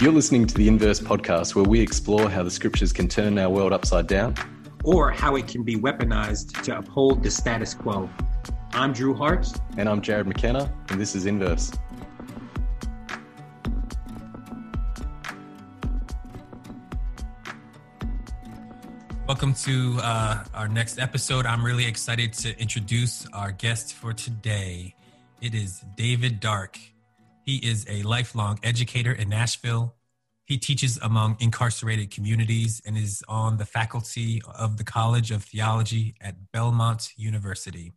You're listening to the Inverse podcast, where we explore how the scriptures can turn our world upside down or how it can be weaponized to uphold the status quo. I'm Drew Hart. And I'm Jarrod McKenna, and this is Inverse. Welcome to uh, our next episode. I'm really excited to introduce our guest for today. It is David Dark. He is a lifelong educator in Nashville. He teaches among incarcerated communities and is on the faculty of the College of Theology at Belmont University.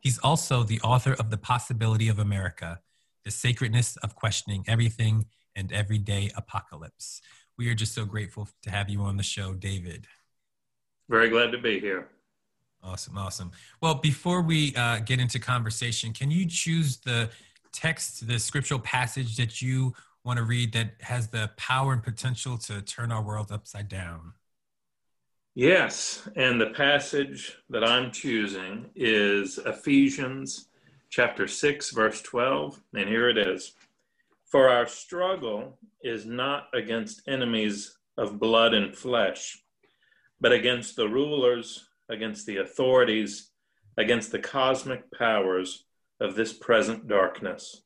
He's also the author of The Possibility of America The Sacredness of Questioning Everything and Everyday Apocalypse. We are just so grateful to have you on the show, David. Very glad to be here. Awesome, awesome. Well, before we uh, get into conversation, can you choose the text, the scriptural passage that you want to read that has the power and potential to turn our world upside down? Yes, and the passage that I'm choosing is Ephesians chapter 6, verse 12, and here it is. For our struggle is not against enemies of blood and flesh, but against the rulers, against the authorities, against the cosmic powers of this present darkness,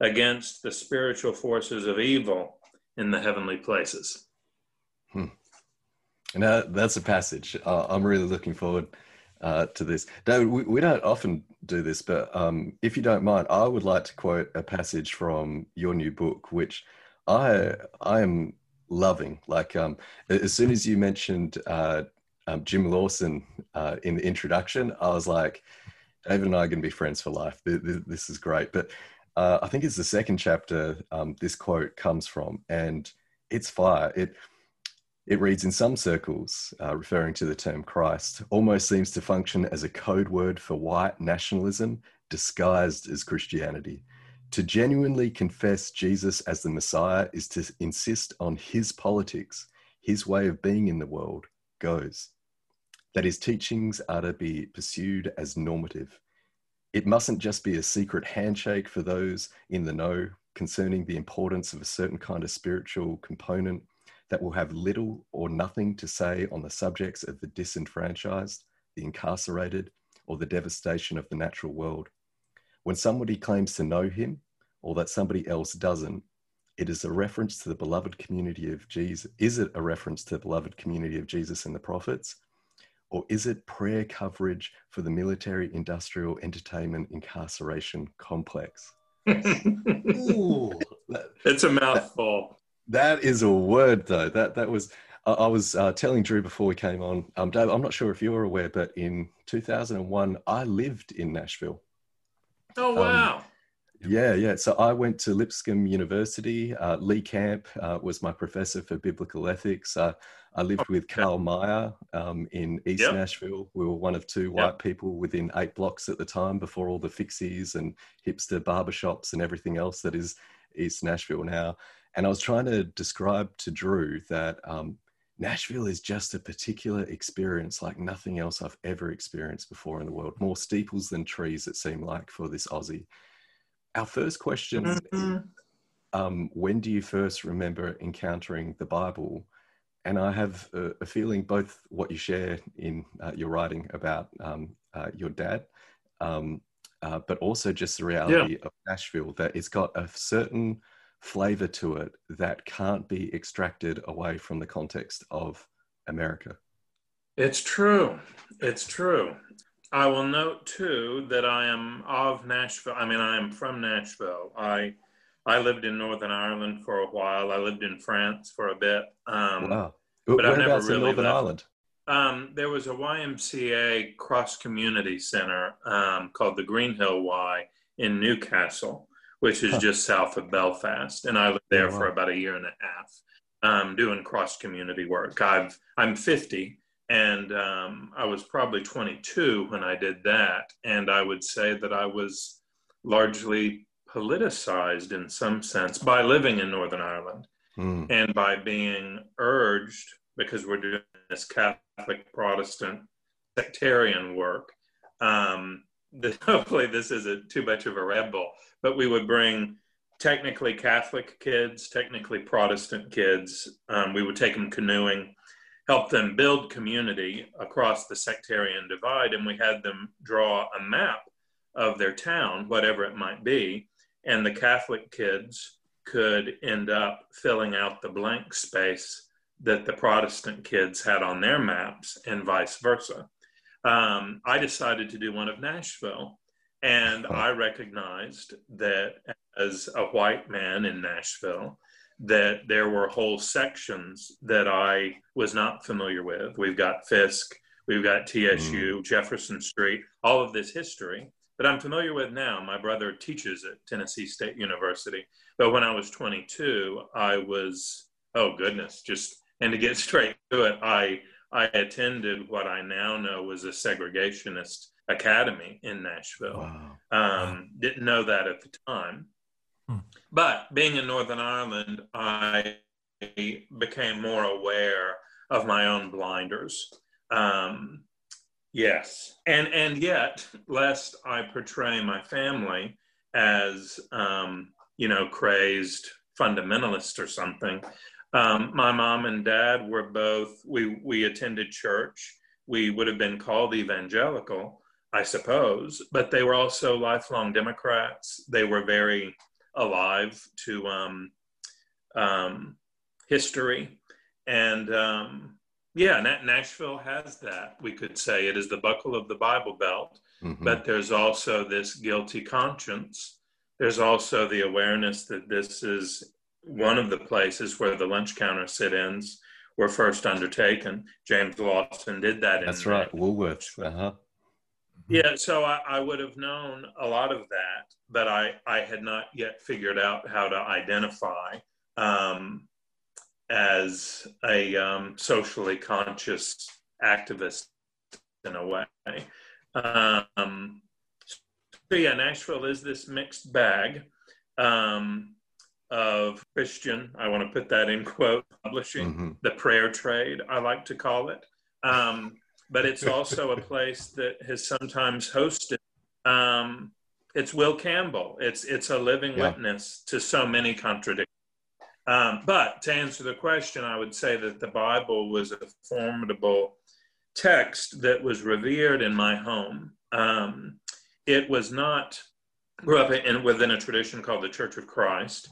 against the spiritual forces of evil in the heavenly places. Hmm. And that, that's a passage. Uh, I'm really looking forward uh, to this. David, we, we, don't often do this, but um, if you don't mind, I would like to quote a passage from your new book, which I I am loving. Like um, as soon as you mentioned uh, um, Jim Lawson uh, in the introduction, I was like, David and I are going to be friends for life. This is great. But uh, I think it's the second chapter um, this quote comes from, and it's fire. It it reads in some circles, uh, referring to the term Christ, almost seems to function as a code word for white nationalism disguised as Christianity. To genuinely confess Jesus as the Messiah is to insist on his politics, his way of being in the world goes that his teachings are to be pursued as normative. It mustn't just be a secret handshake for those in the know concerning the importance of a certain kind of spiritual component that will have little or nothing to say on the subjects of the disenfranchised, the incarcerated, or the devastation of the natural world. When somebody claims to know him, or that somebody else doesn't, it is a reference to the beloved community of Jesus. Is it a reference to the beloved community of Jesus and the prophets? Or is it prayer coverage for the military industrial entertainment incarceration complex? Ooh, that, it's a mouthful. That, that is a word, though. That that was. I, I was uh, telling Drew before we came on. Um, Dave, I'm not sure if you're aware, but in 2001, I lived in Nashville. Oh wow! Um, yeah, yeah. So I went to Lipscomb University. Uh, Lee Camp uh, was my professor for biblical ethics. Uh, I lived with Carl Meyer um, in East yep. Nashville. We were one of two white yep. people within eight blocks at the time before all the fixies and hipster barbershops and everything else that is East Nashville now. And I was trying to describe to Drew that um, Nashville is just a particular experience like nothing else I've ever experienced before in the world. More steeples than trees, it seemed like, for this Aussie. Our first question mm-hmm. um, When do you first remember encountering the Bible? and I have a, a, feeling both what you share in uh, your writing about um, uh, your dad, um, uh, but also just the reality yeah. of Nashville that it's got a certain flavor to it that can't be extracted away from the context of America. It's true. It's true. I will note too that I am of Nashville. I mean, I am from Nashville. I I lived in Northern Ireland for a while. I lived in France for a bit. Um, wow. But I've never really Northern left. Ireland? Um, there was a YMCA cross community center um, called the Greenhill Y in Newcastle, which is huh. just south of Belfast, and I lived there oh, wow. for about a year and a half, um, doing cross community work. I've I'm 50, and um, I was probably 22 when I did that, and I would say that I was largely politicized in some sense by living in Northern Ireland mm. and by being urged because we're doing this Catholic Protestant sectarian work. Um, hopefully, this isn't too much of a rebel, but we would bring technically Catholic kids, technically Protestant kids. Um, we would take them canoeing, help them build community across the sectarian divide, and we had them draw a map of their town, whatever it might be, and the Catholic kids could end up filling out the blank space that the Protestant kids had on their maps, and vice versa. Um, I decided to do one of Nashville, and I recognized that as a white man in Nashville, that there were whole sections that I was not familiar with. We've got Fisk, we've got TSU, mm. Jefferson Street, all of this history that I'm familiar with now. My brother teaches at Tennessee State University. But when I was 22, I was, oh goodness, just, and to get straight to it, I, I attended what I now know was a segregationist academy in Nashville. Wow. Um, didn't know that at the time. But being in Northern Ireland, I became more aware of my own blinders. Um, yes, and and yet, lest I portray my family as um, you know crazed fundamentalist or something, um, my mom and dad were both. We we attended church. We would have been called evangelical, I suppose, but they were also lifelong Democrats. They were very alive to um, um, history. And um, yeah, Nashville has that. We could say it is the buckle of the Bible Belt, mm-hmm. but there's also this guilty conscience. There's also the awareness that this is one of the places where the lunch counter sit ins were first undertaken. James Lawson did that. That's right, Woolworths. Uh-huh. Yeah, so I, I, would have known a lot of that, but I, I had not yet figured out how to identify um, as a um, socially conscious activist in a way. Um, so yeah, Nashville is this mixed bag um, of Christian. I want to put that in quote publishing, mm-hmm. the prayer trade. I like to call it. Um, but it's also a place that has sometimes hosted. Um, it's Will Campbell. It's it's a living yeah. witness to so many contradictions. Um, but to answer the question, I would say that the Bible was a formidable text that was revered in my home. Um, it was not grew up in, within a tradition called the Church of Christ.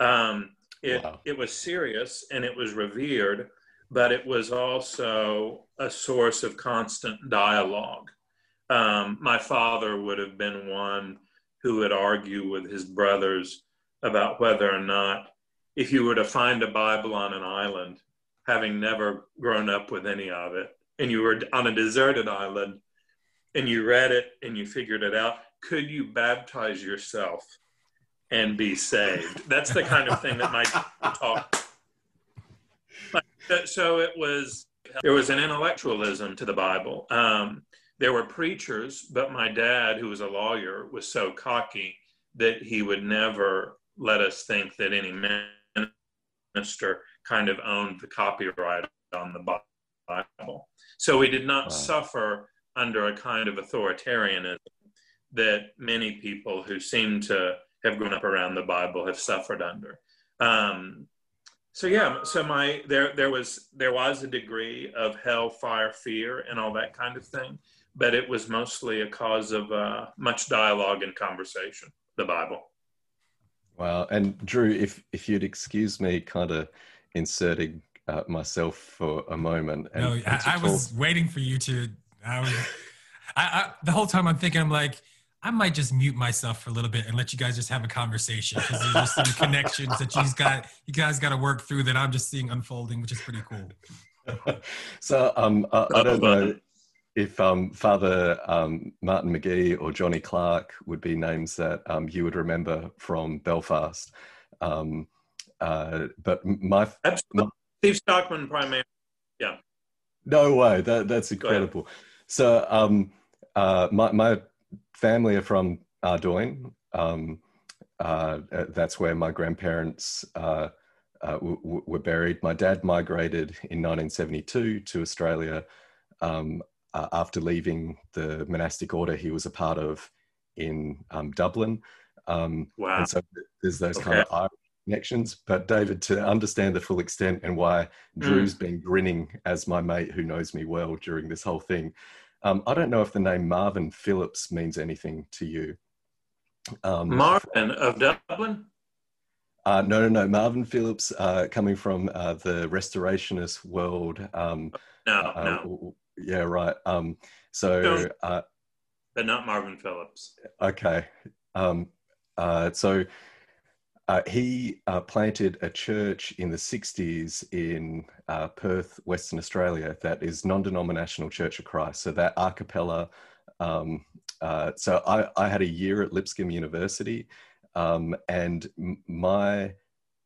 Um, it wow. it was serious and it was revered, but it was also a source of constant dialogue. Um, my father would have been one who would argue with his brothers about whether or not, if you were to find a Bible on an island, having never grown up with any of it, and you were on a deserted island and you read it and you figured it out, could you baptize yourself and be saved? That's the kind of thing that my talk so it was there was an intellectualism to the Bible. Um, there were preachers, but my dad, who was a lawyer, was so cocky that he would never let us think that any minister kind of owned the copyright on the Bible. So we did not wow. suffer under a kind of authoritarianism that many people who seem to have grown up around the Bible have suffered under. Um, so yeah so my there there was there was a degree of hell fire fear and all that kind of thing but it was mostly a cause of uh, much dialogue and conversation the bible. Wow. And drew if if you'd excuse me kind of inserting uh, myself for a moment and, no I, I was waiting for you to I was, I, I, the whole time i'm thinking i'm like I might just mute myself for a little bit and let you guys just have a conversation because there's just some connections that you got you guys got to work through that I'm just seeing unfolding, which is pretty cool. so um, I, I, don't know if um, Father um, Martin McGee or Johnny Clark would be names that um, you would remember from Belfast. Um, uh, but my, my Steve Stockman, primarily, yeah. No way, that that's incredible. So um, uh, my my family are from Ardoyne. Um, uh, uh, that's where my grandparents uh, uh, were buried. My dad migrated in 1972 to Australia um, uh, after leaving the monastic order he was a part of in um, Dublin. Um, wow. And so there's those okay. kind of Irish connections. But David, to understand the full extent and why Drew's been grinning as my mate who knows me well during this whole thing, um, I don't know if the name Marvin Phillips means anything to you. Um, Marvin of Dublin? Uh, no, no, no. Marvin Phillips, uh, coming from uh, the restorationist world. Um, no, uh, no. Yeah, right. Um, so, uh, but not Marvin Phillips. Okay. Um, uh, he planted a church in the '60s in Perth, Western Australia. That is non-denominational Church of Christ. So that a cappella. Um, so I, I had a year at Lipscomb University. Um, and my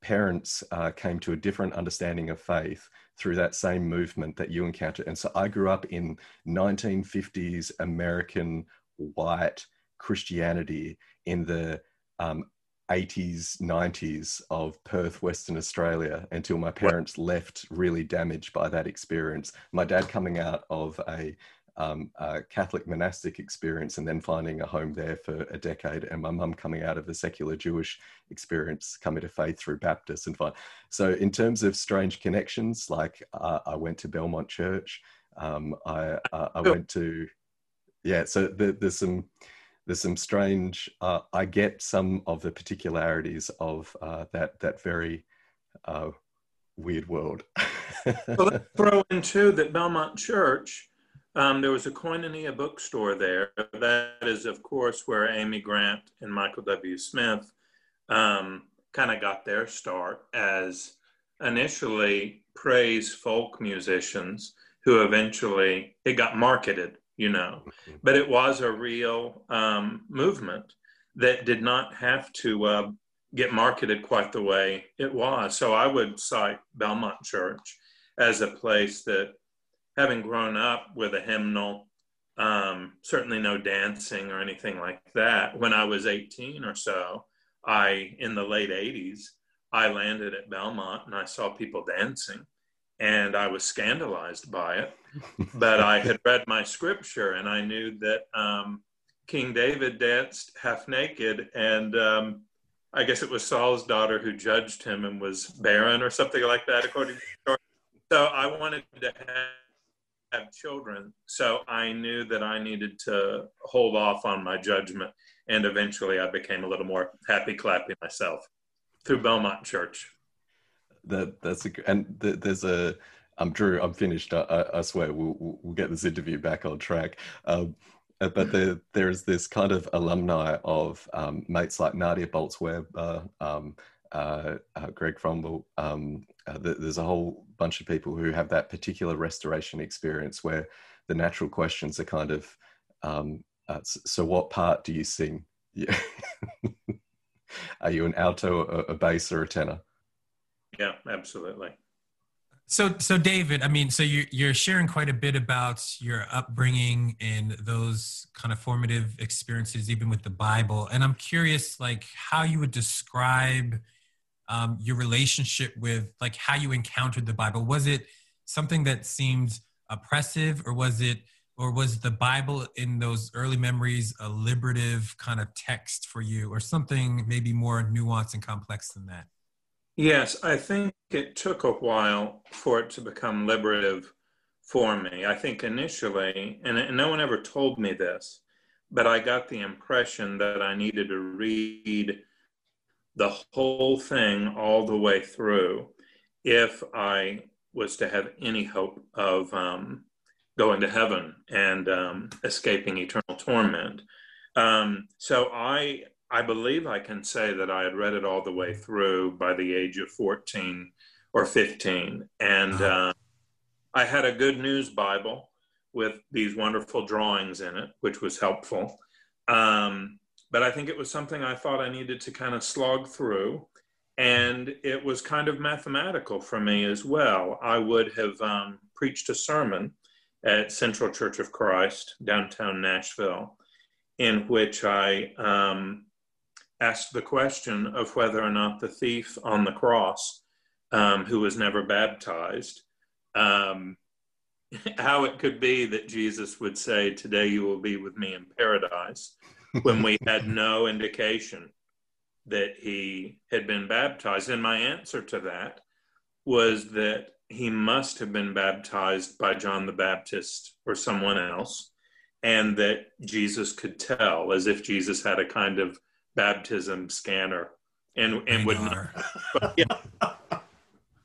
parents uh, came to a different understanding of faith through that same movement that you encountered. And so I grew up in 1950s American white Christianity in the um, 80s, 90s of Perth, Western Australia, until my parents left really damaged by that experience. My dad coming out of a um, a Catholic monastic experience and then finding a home there for a decade, and my mum coming out of the secular Jewish experience, coming to faith through Baptist and fine. So, in terms of strange connections, like uh, I went to Belmont Church, um, I uh, I went to yeah. So the, there's some there's some strange. Uh, I get some of the particularities of uh, that that very uh, weird world. well, let's throw in too that Belmont Church um, there was a Koinonia bookstore there. That is, of course, where Amy Grant and Michael W. Smith um, kind of got their start as initially praise folk musicians who eventually it got marketed, you know, mm-hmm. but it was a real um, movement that did not have to uh, get marketed quite the way it was. So I would cite Belmont Church as a place that having grown up with a hymnal, um, certainly no dancing or anything like that. When I was 18 or so, I, in the late 80s, I landed at Belmont and I saw people dancing and I was scandalized by it. but I had read my scripture and I knew that um, King David danced half naked and um, I guess it was Saul's daughter who judged him and was barren or something like that, according to the story. So I wanted to have have children, so I knew that I needed to hold off on my judgment. And eventually I became a little more happy clapping myself through Belmont Church. That that's a and there's a I'm Drew. I'm finished. I, I swear we'll, we'll get this interview back on track. Um, uh, but there, there's this kind of alumni of um, mates like Nadia Bolz-Weber, um, uh, uh, Greg Fromble. Um, uh, there's a whole bunch of people who have that particular restoration experience where the natural questions are kind of, um, uh, so what part do you sing? Yeah. are you an alto, a, a bass, or a tenor? Yeah, absolutely. So, so David, I mean, so you're you're sharing quite a bit about your upbringing and those kind of formative experiences, even with the Bible. And I'm curious, like, how you would describe um, your relationship with like how you encountered the Bible. Was it something that seemed oppressive, or was it, or was the Bible in those early memories a liberative kind of text for you, or something maybe more nuanced and complex than that? Yes, I think it took a while for it to become liberative for me. I think initially, and no one ever told me this, but I got the impression that I needed to read the whole thing all the way through if I was to have any hope of um, going to heaven and um, escaping eternal torment. Um, so I I believe I can say that I had read it all the way through by the age of 14 or 15. And uh, I had a good news Bible with these wonderful drawings in it, which was helpful. Um, but I think it was something I thought I needed to kind of slog through. And it was kind of mathematical for me as well. I would have um, preached a sermon at Central Church of Christ, downtown Nashville, in which I um, asked the question of whether or not the thief on the cross, um, who was never baptized, um, how it could be that Jesus would say, Today you will be with me in paradise when we had no indication that he had been baptized. And my answer to that was that he must have been baptized by John the Baptist or someone else, and that Jesus could tell, as if Jesus had a kind of baptism scanner and and would not. But, yeah.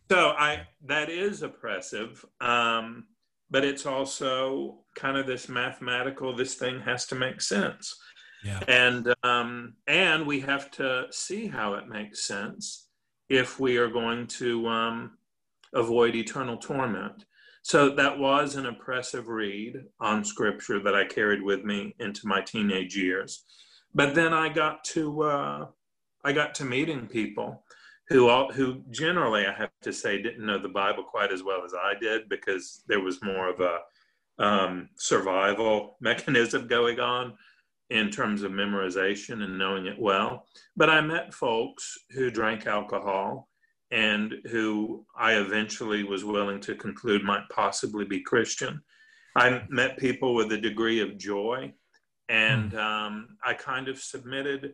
so I that is oppressive, um, but it's also kind of this mathematical. This thing has to make sense, Yeah. and um, and we have to see how it makes sense if we are going to um, avoid eternal torment. So that was an oppressive read on scripture that I carried with me into my teenage years. But then I got to uh, I got to meeting people who all, who generally I have to say didn't know the Bible quite as well as I did because there was more of a um, survival mechanism going on in terms of memorization and knowing it well. But I met folks who drank alcohol and who I eventually was willing to conclude might possibly be Christian. I met people with a degree of joy, and um, I kind of submitted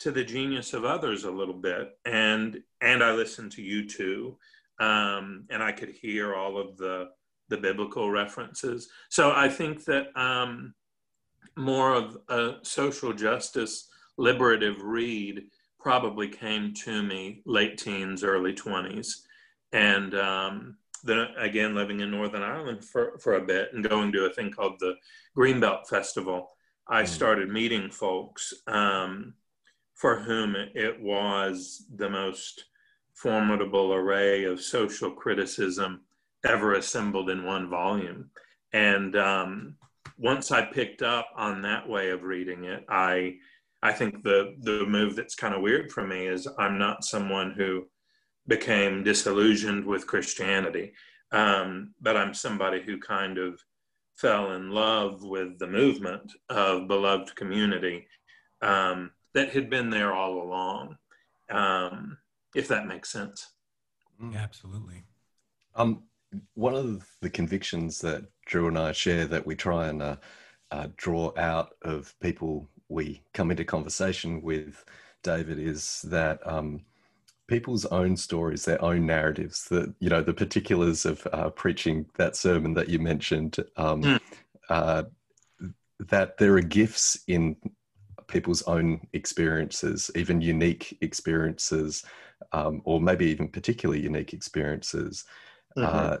to the genius of others a little bit, and and I listened to U2, um, and I could hear all of the the biblical references. So I think that um, more of a social justice liberative read probably came to me late teens, early 20s. And um, then again, living in Northern Ireland for, for a bit and going to a thing called the Greenbelt Festival, I Mm. started meeting folks um, for whom it was the most formidable array of social criticism ever assembled in one volume. And um, once I picked up on that way of reading it, I I think the the move that's kind of weird for me is I'm not someone who became disillusioned with Christianity, um, but I'm somebody who kind of fell in love with the movement of beloved community um, that had been there all along. Um, if that makes sense. Yeah, absolutely. Um, one of the convictions that Drew and I share that we try and uh, uh, draw out of people we come into conversation with, David, is that um, people's own stories, their own narratives, the you know the particulars of uh, preaching that sermon that you mentioned, um, Mm. uh, that there are gifts in people's own experiences, even unique experiences, um, or maybe even particularly unique experiences, uh,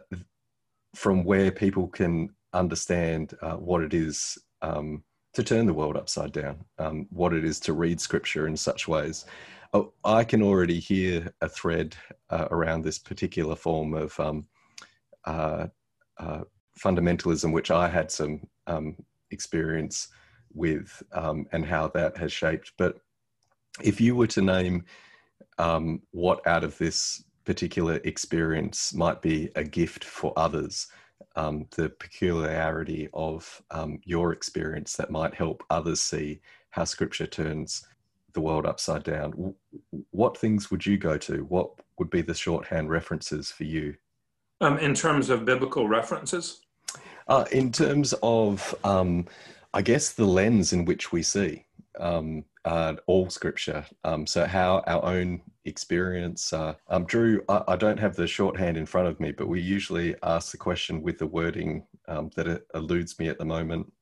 from where people can understand uh, what it is um, to turn the world upside down, um, what it is to read scripture in such ways. Oh, I can already hear a thread uh, around this particular form of um, uh, uh, fundamentalism, which I had some um, experience with, um, and how that has shaped. But if you were to name um, what out of this particular experience might be a gift for others, um, the peculiarity of um, your experience that might help others see how scripture turns the world upside down. What things would you go to? What would be the shorthand references for you? Um, in terms of biblical references, Uh, in terms of, um, I guess, the lens in which we see um, uh, all scripture. Um, so, how our own experience. Uh, um, Drew, I, I don't have the shorthand in front of me, but we usually ask the question with the wording um, that eludes me at the moment.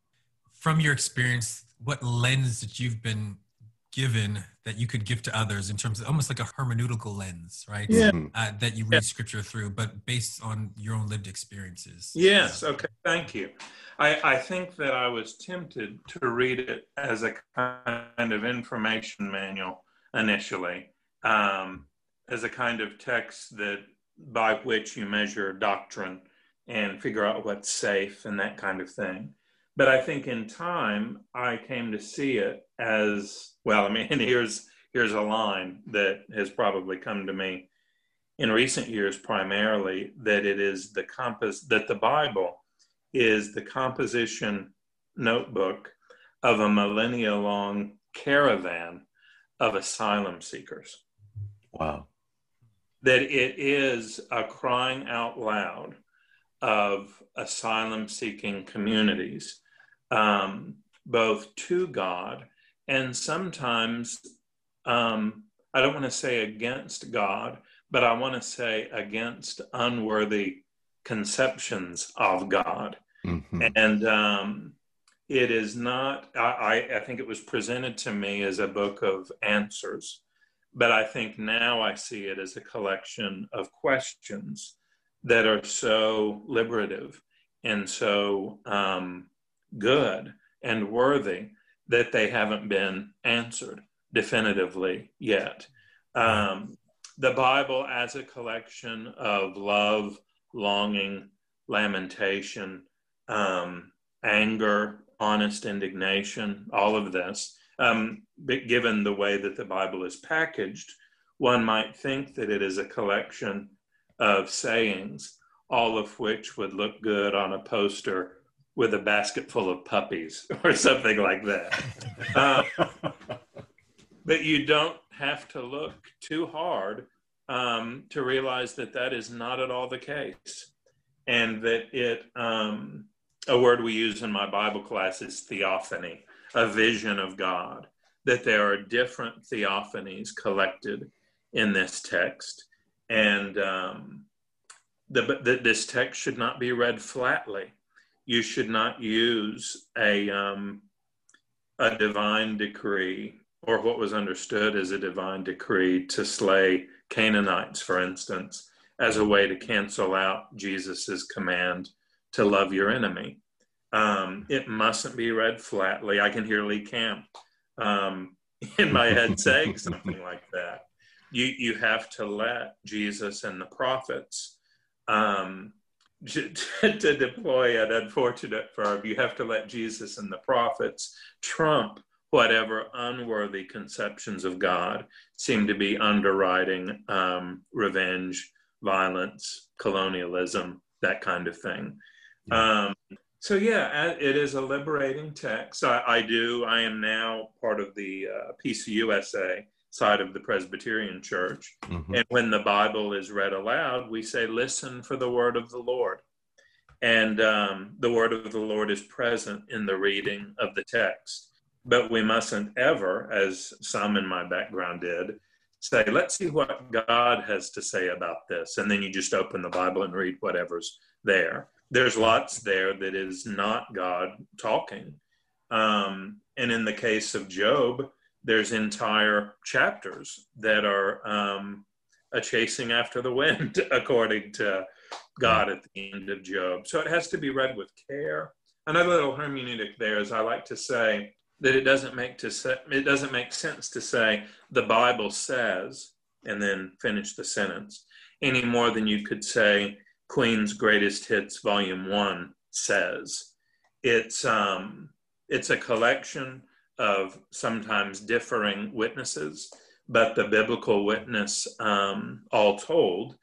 From your experience, what lens that you've been given that you could give to others in terms of almost like a hermeneutical lens, right? Yeah. Mhm. Uh, that you read scripture through, but based on your own lived experiences. Yes. Okay. Thank you. I, I think that I was tempted to read it as a kind of information manual initially, um, as a kind of text that by which you measure doctrine and figure out what's safe and that kind of thing. But I think in time I came to see it as well. I mean, here's here's a line that has probably come to me in recent years primarily that it is the compass that the Bible is the composition notebook of a millennia long caravan of asylum seekers. Wow. That it is a crying out loud of asylum seeking communities, um, both to God and sometimes um, I don't want to say against God, but I want to say against unworthy conceptions of God. Mm-hmm. And um, it is not, I, I think it was presented to me as a book of answers, but I think now I see it as a collection of questions that are so liberative and so um, good and worthy that they haven't been answered definitively yet. Um, the Bible as a collection of love, longing, lamentation, um, anger, honest indignation, all of this. Um, but given the way that the Bible is packaged, one might think that it is a collection of sayings, all of which would look good on a poster with a basket full of puppies or something like that. Uh, but you don't have to look too hard um, to realize that that is not at all the case. And that it, um, a word we use in my Bible class is theophany, a vision of God, that there are different theophanies collected in this text. And um, the, the, this text should not be read flatly. You should not use a, um, a divine decree or what was understood as a divine decree to slay Canaanites, for instance, as a way to cancel out Jesus's command to love your enemy. Um, it mustn't be read flatly. I can hear Lee Camp um, in my head saying something like that. You you have to let Jesus and the prophets um, to, to deploy an unfortunate verb. You have to let Jesus and the prophets trump whatever unworthy conceptions of God seem to be underwriting um, revenge, violence, colonialism, that kind of thing. Um, so, yeah, it is a liberating text. I, I do. I am now part of the uh, PCUSA side of the Presbyterian Church. Mm-hmm. And when the Bible is read aloud, we say, Listen for the word of the Lord. And um, the word of the Lord is present in the reading of the text. But we mustn't ever, as some in my background did, say, let's see what God has to say about this. And then you just open the Bible and read whatever's there. There's lots there that is not God talking. Um, and in the case of Job, there's entire chapters that are um, a chasing after the wind, according to God at the end of Job. So it has to be read with care. Another little hermeneutic there is I like to say, that it doesn't make to it doesn't make sense to say the Bible says and then finish the sentence any more than you could say Queen's Greatest Hits Volume One says. It's um, it's a collection of sometimes differing witnesses, but the biblical witness, um, all told,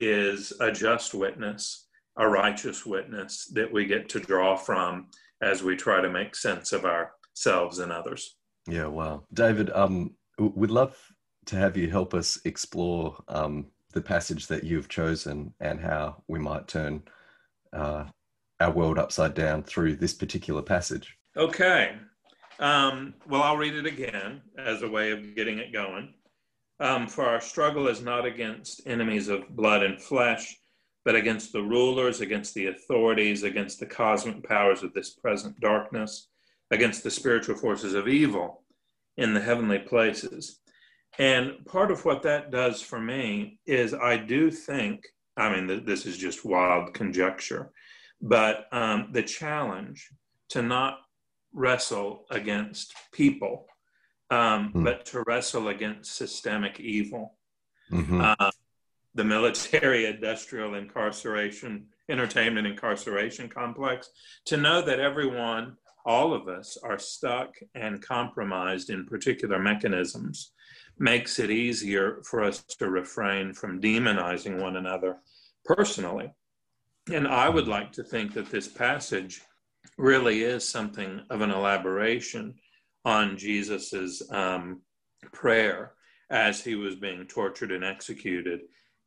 is a just witness, a righteous witness that we get to draw from as we try to make sense of ourselves and others. Yeah, wow. David, um, we'd love to have you help us explore um, the passage that you've chosen and how we might turn uh, our world upside down through this particular passage. Okay. Um, well, I'll read it again as a way of getting it going. Um, For our struggle is not against enemies of blood and flesh, but against the rulers, against the authorities, against the cosmic powers of this present darkness against the spiritual forces of evil in the heavenly places. And part of what that does for me is I do think, I mean, this is just wild conjecture, but um, the challenge to not wrestle against people, um, mm. but to wrestle against systemic evil. Mm-hmm. Uh, the military industrial incarceration, entertainment incarceration complex, to know that everyone all of us are stuck and compromised in particular mechanisms makes it easier for us to refrain from demonizing one another personally. And I would like to think that this passage really is something of an elaboration on Jesus's um, prayer as he was being tortured and executed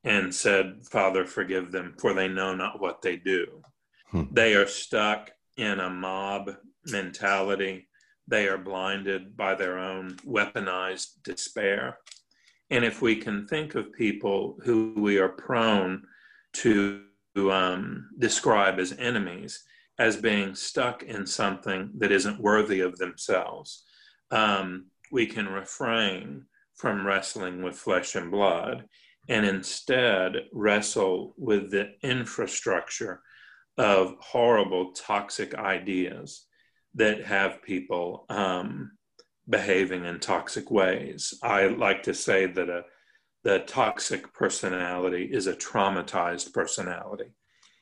and said, Father, forgive them, for they know not what they do. Hmm. They are stuck in a mob mentality. They are blinded by their own weaponized despair. And if we can think of people who we are prone to um, describe as enemies as being stuck in something that isn't worthy of themselves, um, we can refrain from wrestling with flesh and blood and instead wrestle with the infrastructure of horrible, toxic ideas that have people um, behaving in toxic ways. I like to say that a the toxic personality is a traumatized personality.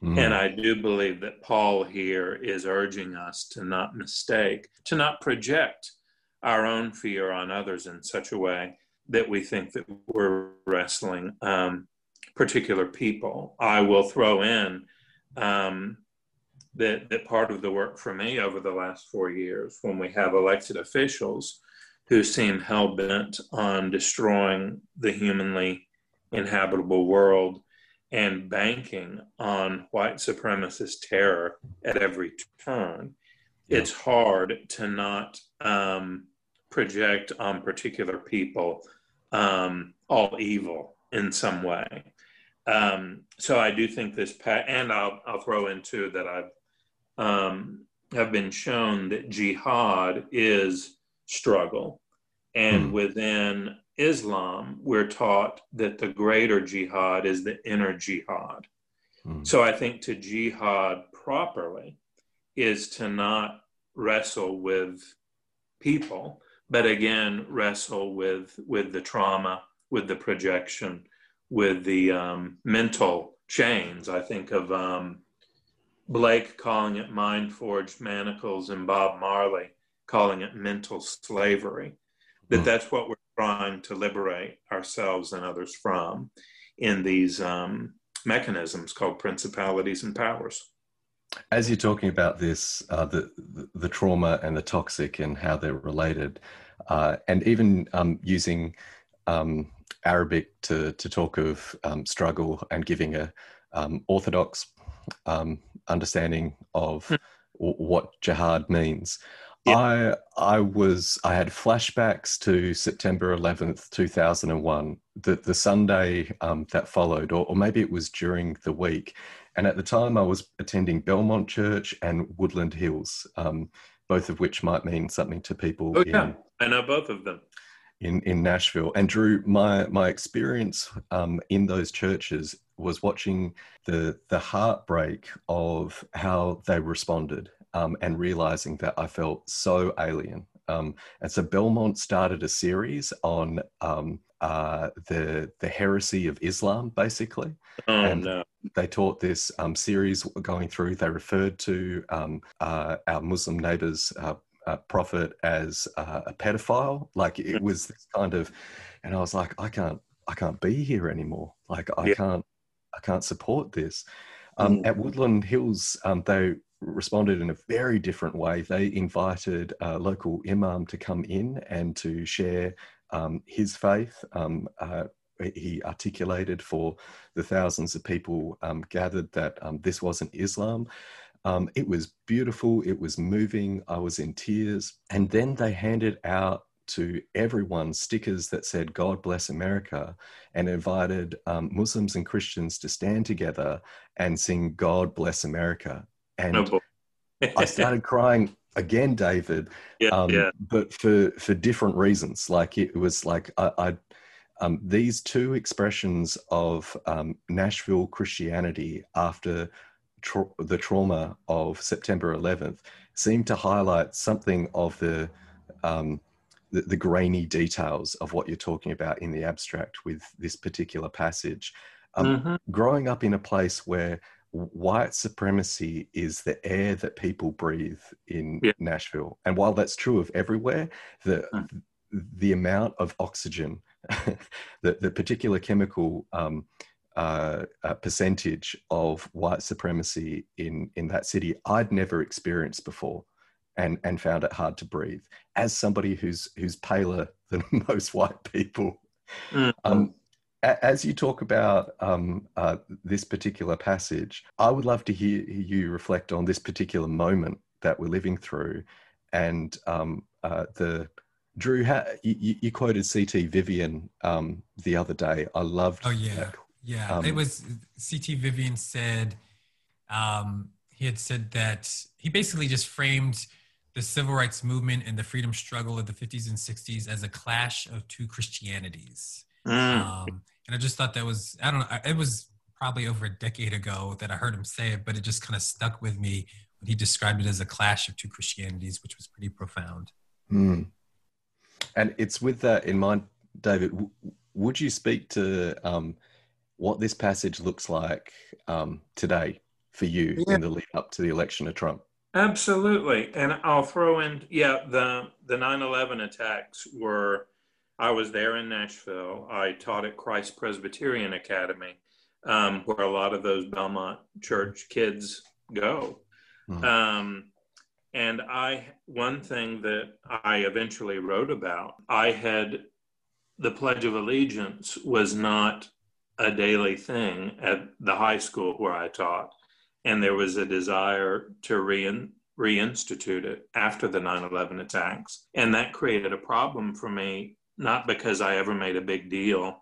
Mm. And I do believe that Paul here is urging us to not mistake, to not project our own fear on others in such a way that we think that we're wrestling um, particular people. I will throw in um, that, that part of the work for me over the last four years, when we have elected officials who seem hell bent on destroying the humanly inhabitable world and banking on white supremacist terror at every turn, it's hard to not um, project on particular people um, all evil in some way. Um, so I do think this, pa- and I'll, I'll throw in too that I've um, have been shown that jihad is struggle, and hmm. within Islam, we're taught that the greater jihad is the inner jihad. Hmm. So I think to jihad properly is to not wrestle with people, but again wrestle with with the trauma, with the projection, with the um, mental chains. I think of um, Blake calling it mind forged manacles and Bob Marley calling it mental slavery. That mm. that's what we're trying to liberate ourselves and others from in these um, mechanisms called principalities and powers. As you're talking about this, uh, the, the, the trauma and the toxic and how they're related, uh, and even um, using um, Arabic to to talk of um, struggle and giving a um, orthodox um, understanding of mm. what jihad means. Yeah. I I was I had flashbacks to September 11th, 2001, the the Sunday um, that followed, or, or maybe it was during the week. And at the time, I was attending Belmont Church and Woodland Hills, um, both of which might mean something to people. Oh yeah, I know both of them in in Nashville. And Drew, my my experience um, in those churches was watching the the heartbreak of how they responded um, and realizing that I felt so alien. Um, and so Belmont started a series on um, uh, the the heresy of Islam, basically. Oh, and no. they taught this um, series going through. They referred to um, uh, our Muslim neighbors. Uh, uh, prophet as uh, a pedophile. Like it mm. was this kind of, and I was like, I can't, I can't be here anymore. Like I yeah. can't, I can't support this. Um, mm. At Woodland Hills, um, they responded in a very different way. They invited a local imam to come in and to share um, his faith. Um, uh, he articulated for the thousands of people um, gathered that um, this wasn't Islam. Um, it was beautiful, it was moving, I was in tears. And then they handed out to everyone stickers that said, God bless America, and invited um, Muslims and Christians to stand together and sing, God bless America. And oh, I started crying again, David, yeah, um, yeah. but for, for different reasons. Like it was like I, I um, these two expressions of um, Nashville Christianity after tra- the trauma of September 11th seemed to highlight something of the, um, the, the grainy details of what you're talking about in the abstract with this particular passage. Um, mm-hmm. Growing up in a place where white supremacy is the air that people breathe in yeah. Nashville, and while that's true of everywhere, the mm. the amount of oxygen, the the particular chemical um, uh, percentage of white supremacy in in that city I'd never experienced before, and and found it hard to breathe. As somebody who's who's paler than most white people, mm. um, as you talk about um, uh, this particular passage, I would love to hear you reflect on this particular moment that we're living through, and um, uh, the Drew, you, you, quoted CT Vivian um, the other day. I loved. Oh yeah, that. yeah. Um, it was CT Vivian said um, he had said that he basically just framed the civil rights movement and the freedom struggle of the 50s and 60s as a clash of two Christianities. Mm. Um, and I just thought that was I don't know. It was probably over a decade ago that I heard him say it, but it just kind of stuck with me when he described it as a clash of two Christianities, which was pretty profound. Mm. And it's with that in mind, David. W- would you speak to um, what this passage looks like um, today for you yeah. in the lead up to the election of Trump? Absolutely, and I'll throw in yeah the the 9/11 attacks were. I was there in Nashville. I taught at Christ Presbyterian Academy, um, where a lot of those Belmont Church kids go. Mm-hmm. Um, and I, one thing that I eventually wrote about, I had the Pledge of Allegiance was not a daily thing at the high school where I taught. And there was a desire to rein, reinstitute it after the 9 11 attacks. And that created a problem for me, not because I ever made a big deal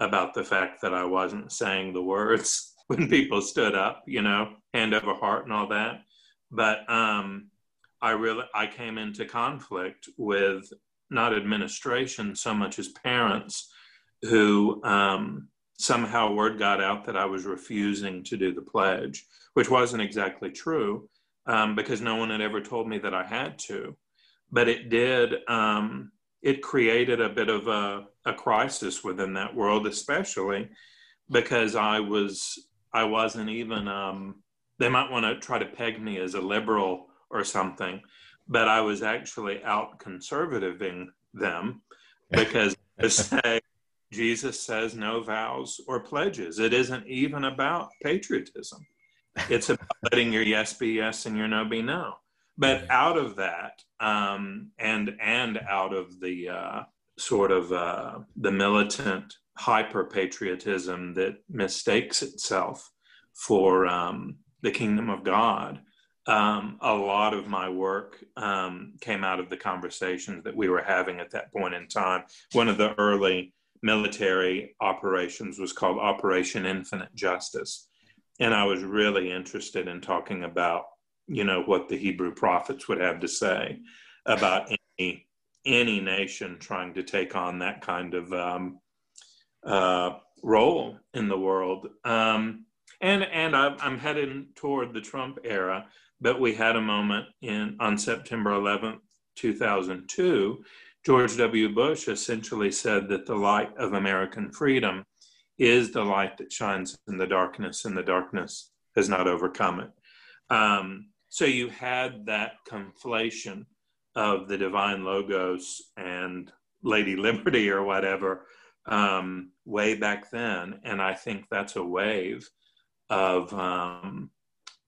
about the fact that I wasn't saying the words when people stood up, you know, hand over heart and all that. But um, I really I came into conflict with not administration so much as parents who um, somehow word got out that I was refusing to do the pledge, which wasn't exactly true um, because no one had ever told me that I had to. But it did, um, it created a bit of a, a crisis within that world, especially because I was, I wasn't even, um, they might want to try to peg me as a liberal or something. But I was actually out conservativing them because they say Jesus says no vows or pledges. It isn't even about patriotism. It's about letting your yes be yes and your no be no. But out of that, um, and and out of the uh, sort of uh, the militant hyper patriotism that mistakes itself for um, the kingdom of God, um, a lot of my work um, came out of the conversations that we were having at that point in time. One of the early military operations was called Operation Infinite Justice. And I was really interested in talking about, you know, what the Hebrew prophets would have to say about any, any nation trying to take on that kind of um, uh, role in the world. Um, and and I'm, I'm heading toward the Trump era but we had a moment in on September 11th, 2002. George W. Bush essentially said that the light of American freedom is the light that shines in the darkness, and the darkness has not overcome it. Um, so you had that conflation of the divine logos and Lady Liberty or whatever um, way back then, and I think that's a wave of um,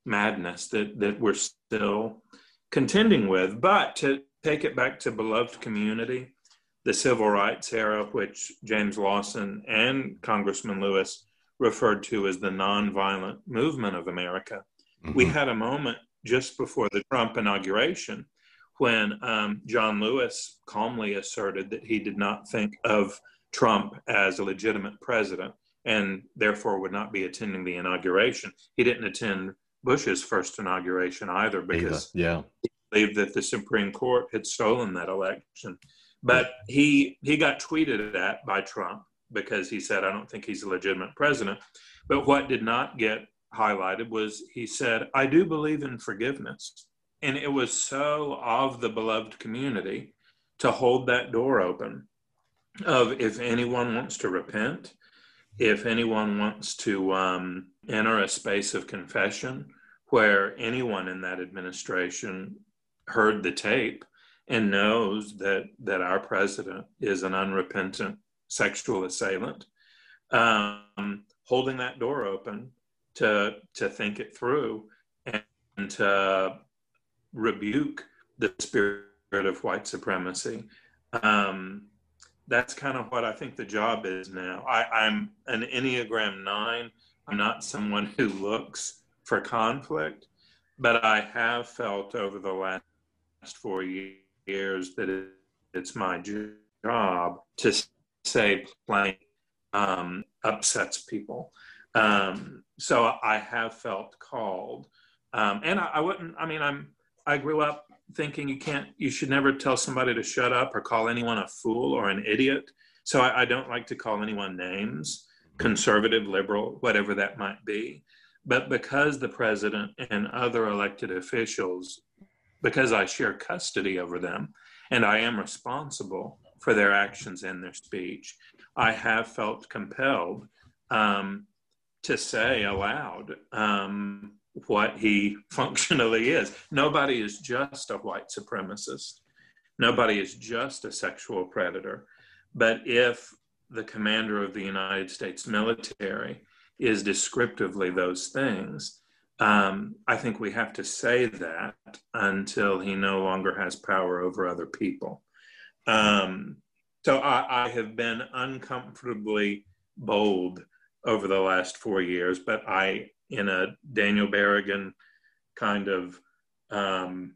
madness that that we're still contending with. But to take it back to beloved community, the civil rights era, which James Lawson and Congressman Lewis referred to as the nonviolent movement of America. Mm-hmm. We had a moment just before the Trump inauguration when um, John Lewis calmly asserted that he did not think of Trump as a legitimate president and therefore would not be attending the inauguration. He didn't attend Bush's first inauguration either because yeah. he believed that the Supreme Court had stolen that election. But he he got tweeted at by Trump because he said, I don't think he's a legitimate president. But what did not get highlighted was he said, I do believe in forgiveness. And it was so of the beloved community to hold that door open of if anyone wants to repent, if anyone wants to um, enter a space of confession where anyone in that administration heard the tape and knows that that our president is an unrepentant sexual assailant, um, holding that door open to to think it through and to rebuke the spirit of white supremacy. Um, that's kind of what I think the job is now. I, I'm an Enneagram nine. I'm not someone who looks for conflict, but I have felt over the last four years that it's my job to say plain um, upsets people. Um, so I have felt called, um, and I, I, wouldn't. I mean, I'm. I grew up thinking you can't, you should never tell somebody to shut up or call anyone a fool or an idiot. So I, I don't like to call anyone names, conservative, liberal, whatever that might be. But because the president and other elected officials, because I share custody over them, and I am responsible for their actions and their speech, I have felt compelled um, to say aloud um, what he functionally is. Nobody is just a white supremacist. Nobody is just a sexual predator. But if the commander of the United States military is descriptively those things, um, I think we have to say that until he no longer has power over other people. Um, so I, I, have been uncomfortably bold over the last four years, but I, in a Daniel Berrigan kind of um,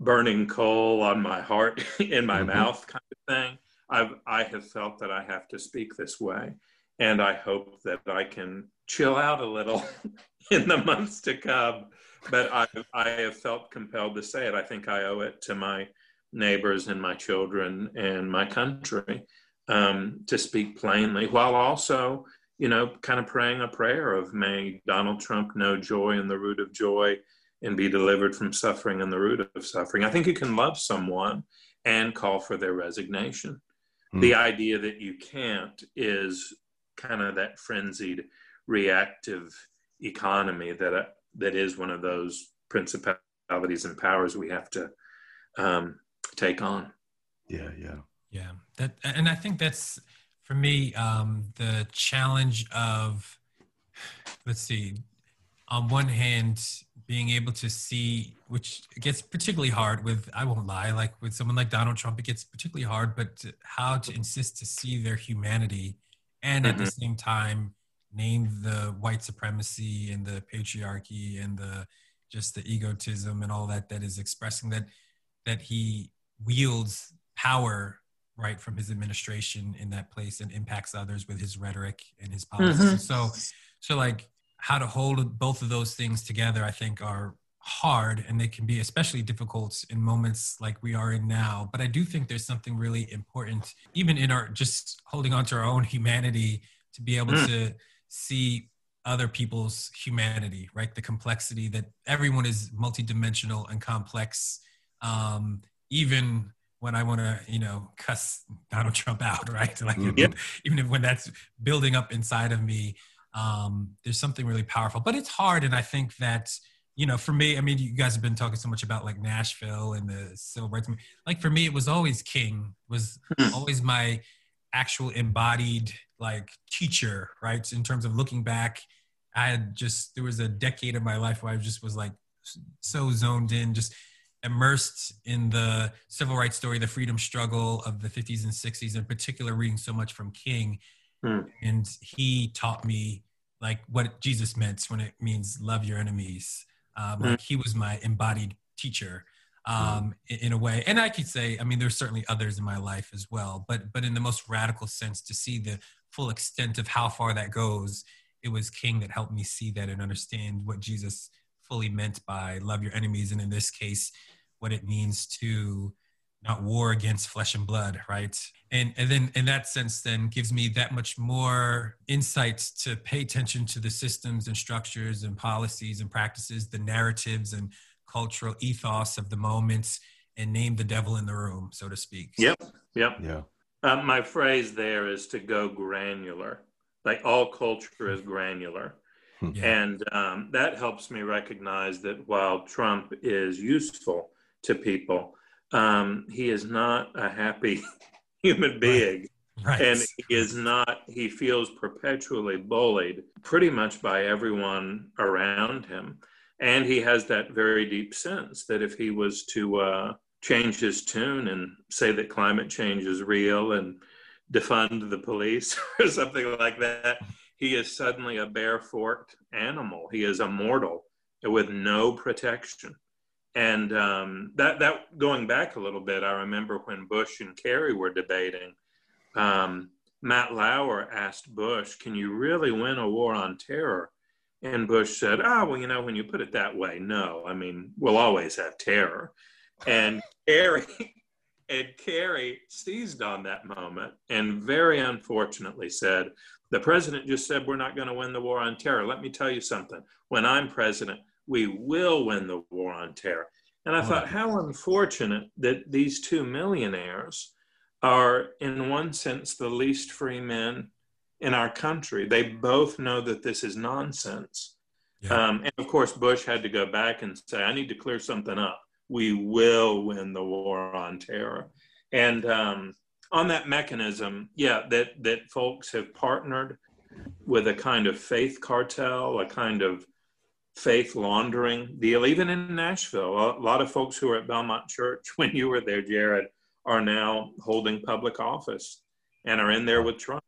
burning coal on my heart, in my mm-hmm. mouth kind of thing, I've, I have felt that I have to speak this way. And I hope that I can chill out a little in the months to come. But I, I have felt compelled to say it. I think I owe it to my neighbors and my children and my country um, to speak plainly while also, you know, kind of praying a prayer of may Donald Trump know joy in the root of joy and be delivered from suffering in the root of suffering. I think you can love someone and call for their resignation. Mm. The idea that you can't is kind of that frenzied reactive economy that uh, that is one of those principalities and powers we have to um, take on. Yeah, yeah, yeah. That and I think that's for me um, the challenge of let's see. On one hand, being able to see, which gets particularly hard with, I won't lie, like with someone like Donald Trump, it gets particularly hard, but to, how to insist to see their humanity and mm-hmm. at the mm-hmm. same time name the white supremacy and the patriarchy and the just the egotism and all that that is expressing that that he wields power right from his administration in that place and impacts others with his rhetoric and his policies mm-hmm. so so like how to hold both of those things together i think are hard and they can be especially difficult in moments like we are in now but i do think there's something really important even in our just holding on to our own humanity to be able mm. to see other people's humanity right the complexity that everyone is multidimensional and complex um, even when I want to, you know, cuss Donald Trump out, right? Like, mm-hmm. even if when that's building up inside of me, um, there's something really powerful. But it's hard, and I think that, you know, for me, I mean, you guys have been talking so much about like Nashville and the civil rights. Like for me, it was always King was hmm. always my actual embodied like teacher, right? In terms of looking back, I had just there was a decade of my life where I just was like so zoned in, just immersed in the civil rights story, the freedom struggle of the 50s and 60s, in particular, reading so much from King. Hmm. And he taught me like what Jesus meant when it means love your enemies. Um, hmm. Like he was my embodied teacher um, in, in, a way. And I could say, I mean, there's certainly others in my life as well, but but in the most radical sense, to see the full extent of how far that goes, it was King that helped me see that and understand what Jesus fully meant by love your enemies, and in this case, what it means to not war against flesh and blood, right? And and then in that sense, then gives me that much more insight to pay attention to the systems and structures and policies and practices, the narratives and cultural ethos of the moments, and name the devil in the room, so to speak. Yep. Yep. Yeah. Uh, my phrase there is to go granular. Like all culture is granular. Hmm. Yeah. And um, that helps me recognize that while Trump is useful to people, um, he is not a happy human being. Right. And he is not, he feels perpetually bullied pretty much by everyone around him. And he has that very deep sense that if he was to uh, change his tune and say that climate change is real and defund the police or something like that, he is suddenly a bare forked animal. He is a mortal with no protection. And um, that that going back a little bit, I remember when Bush and Kerry were debating. Um, Matt Lauer asked Bush, "Can you really win a war on terror?" And Bush said, "Ah, oh, well, you know, when you put it that way, no. I mean, we'll always have terror." And Kerry and Kerry seized on that moment and very unfortunately said, "The president just said we're not going to win the war on terror. Let me tell you something. When I'm president, we will win the war on terror. And I thought, how unfortunate that these two millionaires are, in one sense, the least free men in our country. They both know that this is nonsense. Yeah. Um, and of course, Bush had to go back and say, I need to clear something up. We will win the war on terror. And um, on that mechanism, yeah, that, that folks have partnered with a kind of faith cartel, a kind of faith laundering deal, even in Nashville. A lot of folks who are at Belmont Church, when you were there, Jarrod, are now holding public office and are in there with Trump.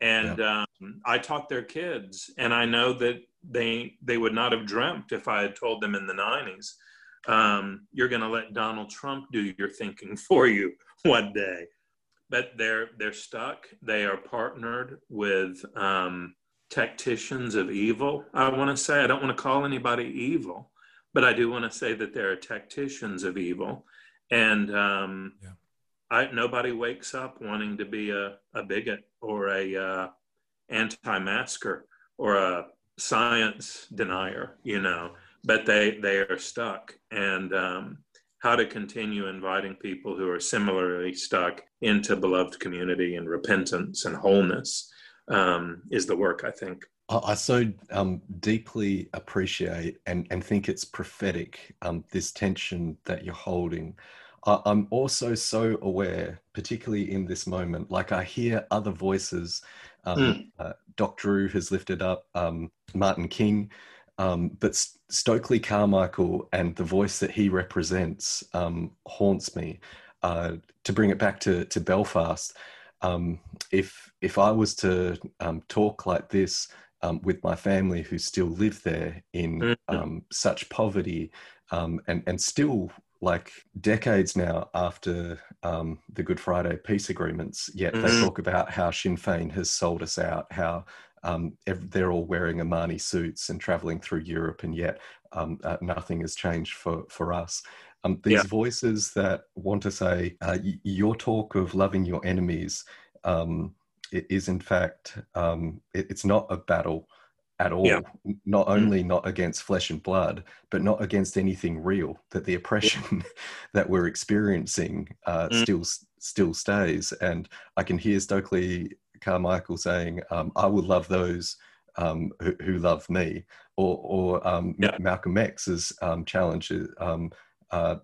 And yeah. um, I taught their kids, and I know that they they would not have dreamt if I had told them in the '90s, um, "You're going to let Donald Trump do your thinking for you one day." But they're they're stuck. They are partnered with um, tacticians of evil. I want to say, I don't want to call anybody evil, but I do want to say that there are tacticians of evil. And um, yeah. I, nobody wakes up wanting to be a, a bigot or a uh, anti-masker or a science denier, you know, but they, they are stuck. And um, how to continue inviting people who are similarly stuck into beloved community and repentance and wholeness um, is the work, I think. I so um, deeply appreciate and, and think it's prophetic, um, this tension that you're holding. I, I'm also so aware, particularly in this moment, like I hear other voices. Mm. Uh, Doc Drew has lifted up um, Martin King, um, but Stokely Carmichael and the voice that he represents um, haunts me. Uh, to bring it back to, to Belfast, um, if if I was to um, talk like this um, with my family who still live there in mm-hmm. um, such poverty um, and and still like decades now after um, the Good Friday peace agreements, yet mm-hmm. they talk about how Sinn Féin has sold us out, how um, they're all wearing Armani suits and traveling through Europe, and yet um, uh, nothing has changed for, for us. Um, these yeah. voices that want to say, uh, your talk of loving your enemies um, is, in fact, um, it, it's not a battle at all. Yeah. Not mm. only mm. not against flesh and blood, but not against anything real. That the oppression that we're experiencing uh, mm. still still stays. And I can hear Stokely Carmichael saying, um, "I will love those." Um, who, who, love me, or, or um, yeah. Malcolm X's um, challenge uh,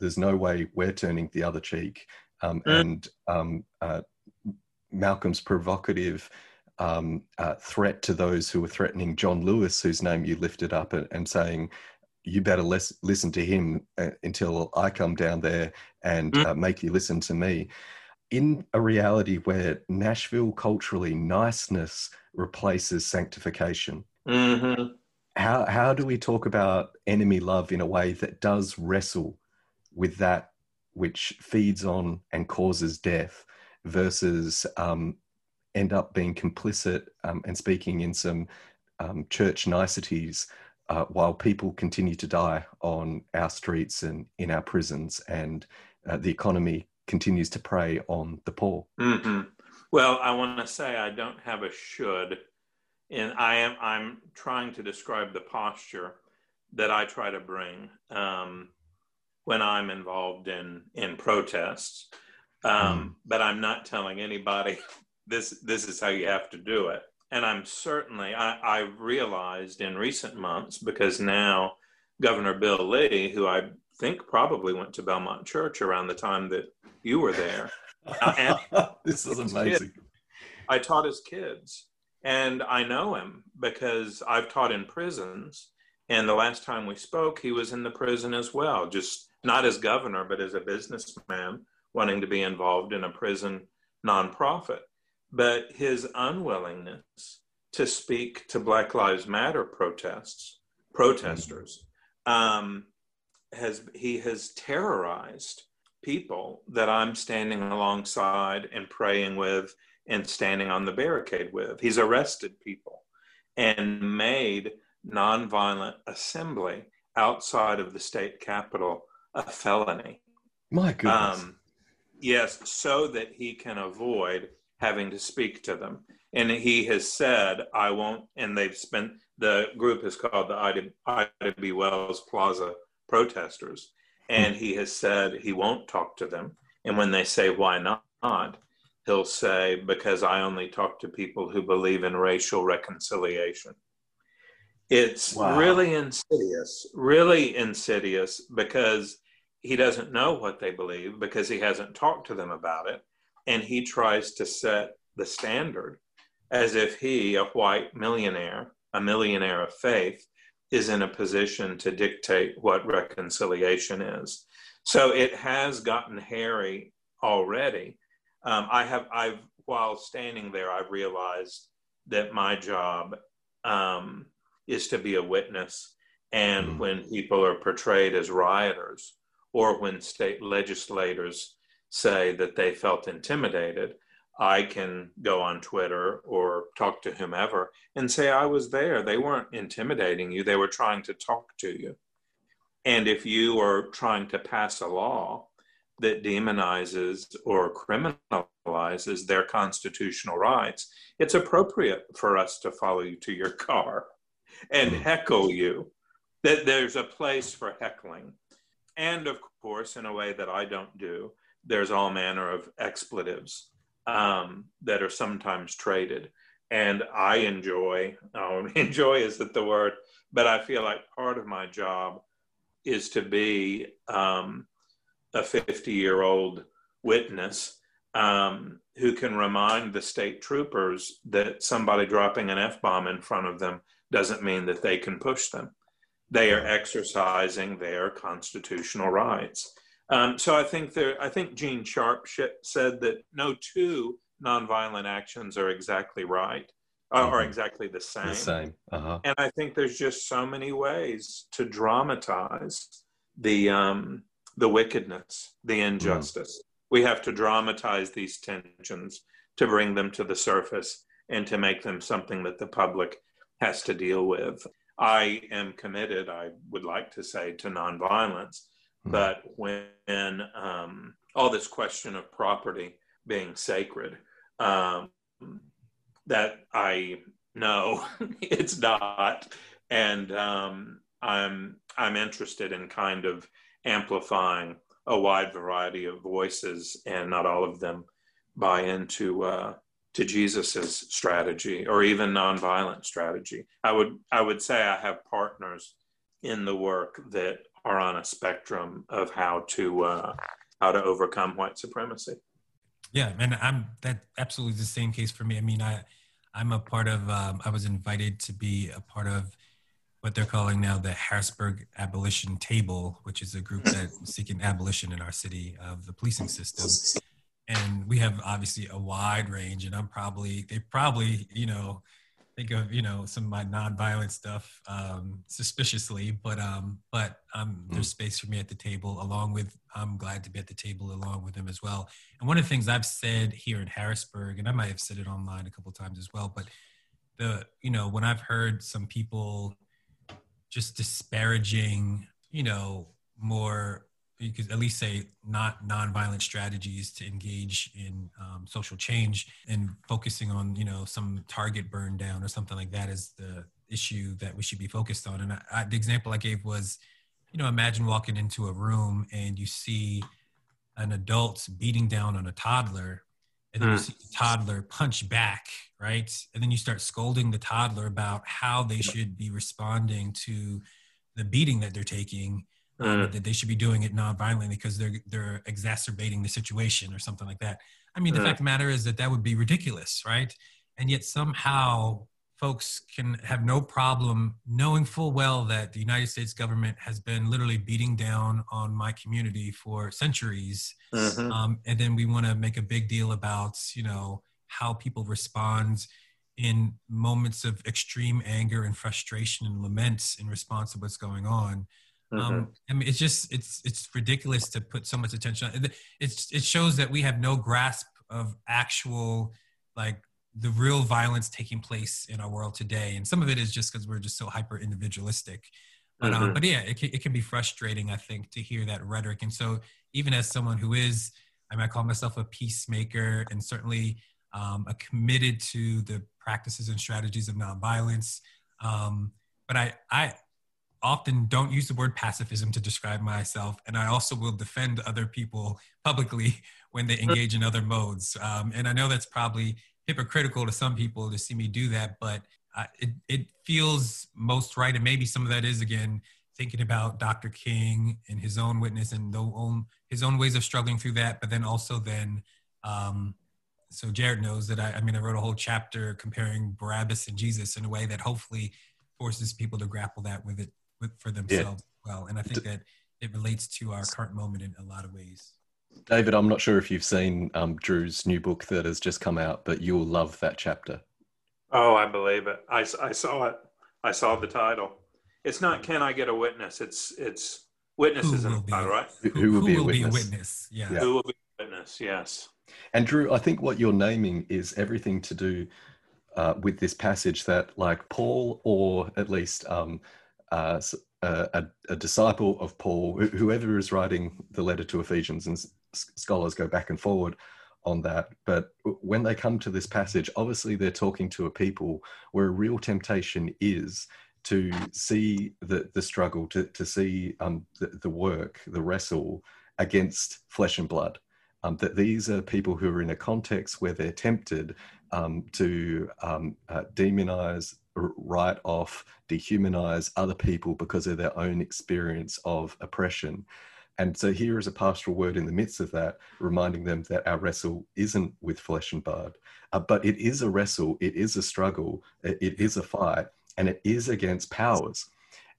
there's no way we're turning the other cheek. Um, mm. And um, uh, Malcolm's provocative um, uh, threat to those who were threatening John Lewis, whose name you lifted up, and, and saying, you better les- listen to him uh, until I come down there and mm. uh, make you listen to me. In a reality where Nashville culturally niceness replaces sanctification, mm-hmm how how do we talk about enemy love in a way that does wrestle with that which feeds on and causes death versus um, end up being complicit um, and speaking in some um, church niceties uh, while people continue to die on our streets and in our prisons and uh, the economy continues to prey on the poor mm-hmm. well i want to say i don't have a should and I am I'm trying to describe the posture that I try to bring um, when I'm involved in in protests. Um, mm. But I'm not telling anybody this this is how you have to do it. And I'm certainly I, I realized in recent months because now Governor Bill Lee, who I think probably went to Belmont Church around the time that you were there. this is amazing. I taught his kids and I know him because I've taught in prisons. And the last time we spoke, he was in the prison as well, just not as governor, but as a businessman wanting to be involved in a prison nonprofit. But his unwillingness to speak to Black Lives Matter protests, protesters, um, has he has terrorized people that I'm standing alongside and praying with and standing on the barricade with. He's arrested people and made nonviolent assembly outside of the state capitol a felony. My goodness. Um, yes, so that he can avoid having to speak to them. And he has said, I won't, and they've spent, the group is called the Ida, Ida B. Wells Plaza protesters. And he has said he won't talk to them. And when they say, why not? He'll say, because I only talk to people who believe in racial reconciliation. It's wow. really insidious, really insidious because he doesn't know what they believe because he hasn't talked to them about it. And he tries to set the standard as if he, a white millionaire, a millionaire of faith, is in a position to dictate what reconciliation is. So it has gotten hairy already. Um, I have, I've, while standing there, I've realized that my job um, is to be a witness. And mm. when people are portrayed as rioters, or when state legislators say that they felt intimidated, I can go on Twitter or talk to whomever and say, I was there. They weren't intimidating you, they were trying to talk to you. And if you are trying to pass a law that demonizes or criminalizes their constitutional rights, it's appropriate for us to follow you to your car and hmm. heckle you. That there's a place for heckling. And of course, in a way that I don't do, there's all manner of expletives um, that are sometimes traded. And I enjoy, oh, enjoy isn't the word, but I feel like part of my job is to be um, a 50 year old witness um, who can remind the state troopers that somebody dropping an F bomb in front of them doesn't mean that they can push them. They are exercising their constitutional rights. Um, so I think there, I think Gene Sharp said that no two nonviolent actions are exactly right uh, mm-hmm. or exactly the same. The same. Uh-huh. And I think there's just so many ways to dramatize the um, the wickedness, the injustice. Mm. We have to dramatize these tensions to bring them to the surface and to make them something that the public has to deal with. I am committed, I would like to say, to nonviolence, mm-hmm. but when um, all this question of property being sacred, um, that I know it's not, and um, I'm I'm interested in kind of amplifying a wide variety of voices, and not all of them buy into uh, to Jesus's strategy or even nonviolent strategy. I would I would say I have partners in the work that are on a spectrum of how to uh, how to overcome white supremacy. Yeah, and I'm that absolutely the same case for me. I mean, I I'm a part of. Um, I was invited to be a part of what they're calling now the Harrisburg Abolition Table, which is a group that's seeking abolition in our city of the policing system. And we have obviously a wide range and i'm probably they probably you know think of you know some of my nonviolent stuff um, suspiciously but um but um mm. there's space for me at the table along with i'm glad to be at the table along with them as well. And one of the things i've said here in harrisburg and i might have said it online a couple times as well but the you know when i've heard some people just disparaging you know more you could at least say not nonviolent strategies to engage in um, social change and focusing on you know some target burn down or something like that is the issue that we should be focused on. And I, I, the example i gave was you know imagine walking into a room and you see an adult beating down on a toddler and then mm. you see the toddler punch back right and then you start scolding the toddler about how they should be responding to the beating that they're taking um, that they should be doing it non-violently because they're they're exacerbating the situation or something like that. I mean, the fact of the matter is that that would be ridiculous, right? And yet somehow folks can have no problem knowing full well that the United States government has been literally beating down on my community for centuries, mm-hmm. um, and then we want to make a big deal about you know how people respond in moments of extreme anger and frustration and lament in response to what's going on Um, mm-hmm. I mean, it's just it's it's ridiculous to put so much attention. On. It, it's it shows that we have no grasp of actual like the real violence taking place in our world today, and some of it is just because we're just so hyper individualistic. But um, mm-hmm. um, but yeah, it can, it can be frustrating, I think, to hear that rhetoric. And so even as someone who is, I might call myself a peacemaker, and certainly um, a committed to the practices and strategies of nonviolence. Um, but I I often don't use the word pacifism to describe myself, and I also will defend other people publicly when they engage in other modes. Um, and I know that's probably hypocritical to some people to see me do that, but uh, it it feels most right, and maybe some of that is again thinking about Dr. King and his own witness and the own his own ways of struggling through that, but then also then. Um, so Jarrod knows that I, I mean, I wrote a whole chapter comparing Barabbas and Jesus in a way that hopefully forces people to grapple that with it with, for themselves yeah. well. And I think that it relates to our current moment in a lot of ways. David, I'm not sure if you've seen um, Drew's new book that has just come out, but you'll love that chapter. Oh, I believe it. I, I saw it. I saw the title. It's not "Can I get a witness?" It's it's witnesses in the title, right? Who, who, will, who be, a will be, a witness? Yeah. yeah. Who will be a witness? Yes. And Drew, I think what you're naming is everything to do uh, with this passage that, like Paul, or at least um, uh, a, a, disciple of Paul, whoever is writing the letter to Ephesians, and scholars go back and forward on that. But when they come to this passage, obviously they're talking to a people where a real temptation is to see the, the struggle, to, to see um, the, the work, the wrestle against flesh and blood. Um, that these are people who are in a context where they're tempted um, to um, uh, demonize, write off, dehumanize other people because of their own experience of oppression. And so here is a pastoral word in the midst of that, reminding them that our wrestle isn't with flesh and blood, uh, but it is a wrestle, it is a struggle, it, is a fight, and it is against powers.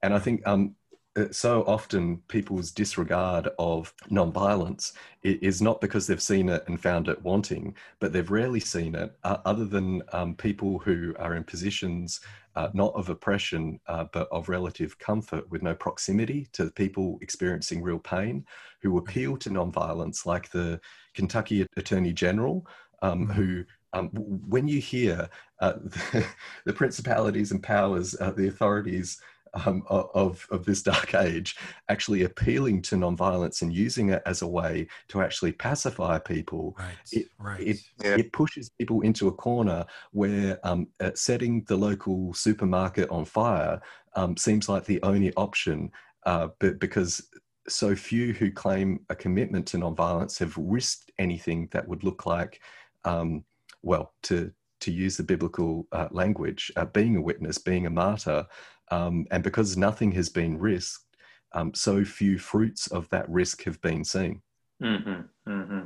And I think um, uh, so often people's disregard of nonviolence is not because they've seen it and found it wanting, but they've rarely seen it uh, other than um, people who are in positions uh, not of oppression, uh, but of relative comfort with no proximity to people experiencing real pain, who mm-hmm. appeal to nonviolence, like the Kentucky Attorney General, um, mm-hmm. who um, when you hear uh, the, the, principalities and powers, uh, the authorities um, of, of this dark age actually appealing to nonviolence and using it as a way to actually pacify people, right, it, right. It, yeah. it pushes people into a corner where um, uh, setting the local supermarket on fire um, seems like the only option, uh, but because so few who claim a commitment to nonviolence have risked anything that would look like, um, well, to to use the biblical uh, language, uh, being a witness, being a martyr, um, and because nothing has been risked, um, so few fruits of that risk have been seen. Mm-hmm, mm-hmm.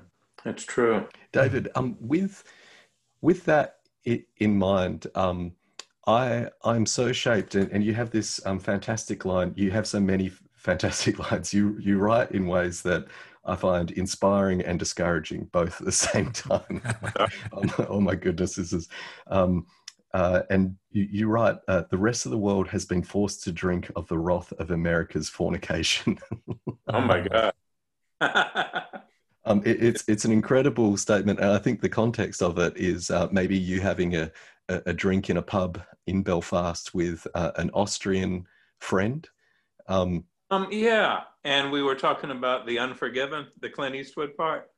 That's true, David. Um, with with that in mind, um, I I'm so shaped, and, and you have this um, fantastic line. You have so many fantastic lines. You you write in ways that I find inspiring and discouraging both at the same time. oh, my, oh, my, goodness, this is. Um, uh, and you, you write, uh, the rest of the world has been forced to drink of the wrath of America's fornication. oh my God. um, it, it's, it's an incredible statement. And I think the context of it is uh, maybe you having a, a, a, drink in a pub in Belfast with uh, an Austrian friend. Um, um, yeah. And we were talking about the Unforgiven, the Clint Eastwood part.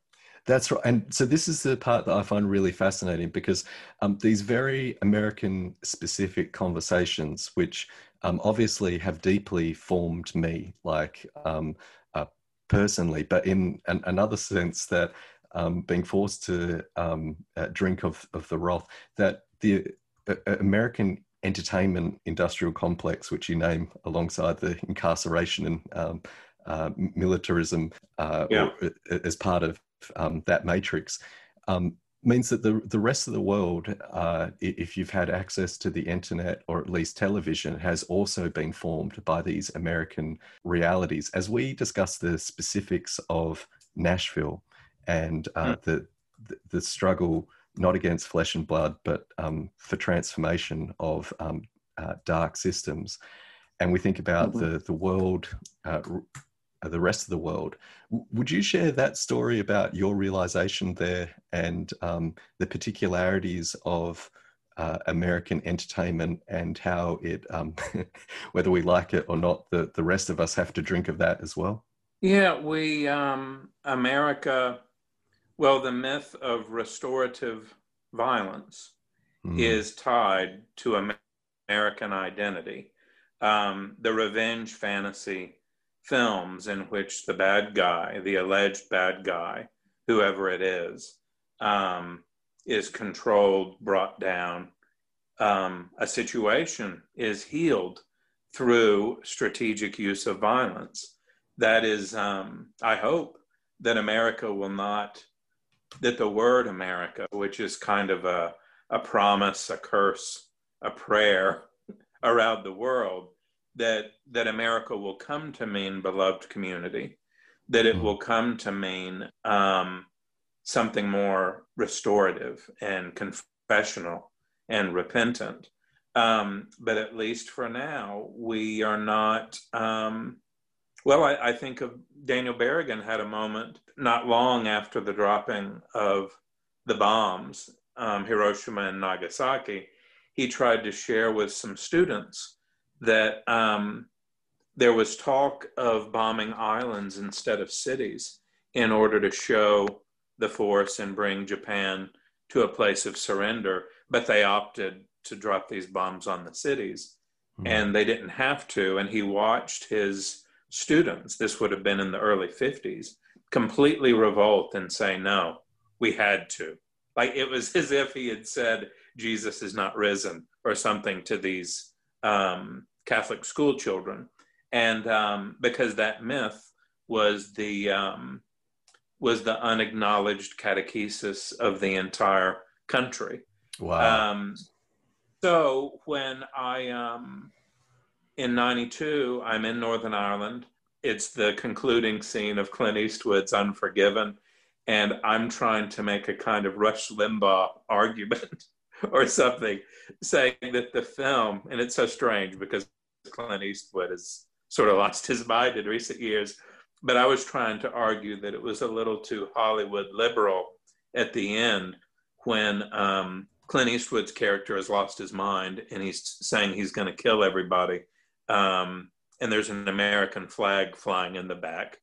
That's right. And so this is the part that I find really fascinating because um, these very American specific conversations, which um, obviously have deeply formed me, like um, uh, personally, but in an, another sense that um, being forced to um, uh, drink of, of the wrath, that the uh, American entertainment industrial complex, which you name alongside the incarceration and um, uh, militarism uh, yeah. uh, as part of um, that matrix um, means that the, the rest of the world, uh, if you've had access to the internet or at least television, has also been formed by these American realities. As we discuss the specifics of Nashville and uh, mm. the, the, the struggle not against flesh and blood, but um, for transformation of um, uh, dark systems. and we think about mm-hmm. the the world, uh, the rest of the world. would you share that story about your realization there and um, the particularities of uh, American entertainment and how it, um, whether we like it or not, the, the rest of us have to drink of that as well? Yeah, we, um, America, well, the myth of restorative violence mm. is tied to American identity. Um, the revenge fantasy films in which the bad guy, the alleged bad guy, whoever it is, um, is controlled, brought down. Um, a situation is healed through strategic use of violence. That is, um, I hope that America will not, that the word America, which is kind of a, a promise, a curse, a prayer around the world, that, that America will come to mean beloved community, that it mm. will come to mean um, something more restorative and confessional and repentant. Um, but at least for now, we are not. Um, well, I, I, think of Daniel Berrigan had a moment not long after the dropping of the bombs, um, Hiroshima and Nagasaki. He tried to share with some students that um, there was talk of bombing islands instead of cities in order to show the force and bring Japan to a place of surrender, but they opted to drop these bombs on the cities. Mm-hmm. And they didn't have to. And he watched his students, this would have been in the early 50s, completely revolt and say, no, we had to. Like it was as if he had said, Jesus is not risen or something to these um, Catholic school children. And um, because that myth was the um, was the unacknowledged catechesis of the entire country. Wow. Um, so when I, um, in 92, I'm in Northern Ireland. It's the concluding scene of Clint Eastwood's Unforgiven. And I'm trying to make a kind of Rush Limbaugh argument or something, saying that the film, and it's so strange because Clint Eastwood has sort of lost his mind in recent years, but I was trying to argue that it was a little too Hollywood liberal at the end when um, Clint Eastwood's character has lost his mind and he's saying he's going to kill everybody. Um, and there's an American flag flying in the back.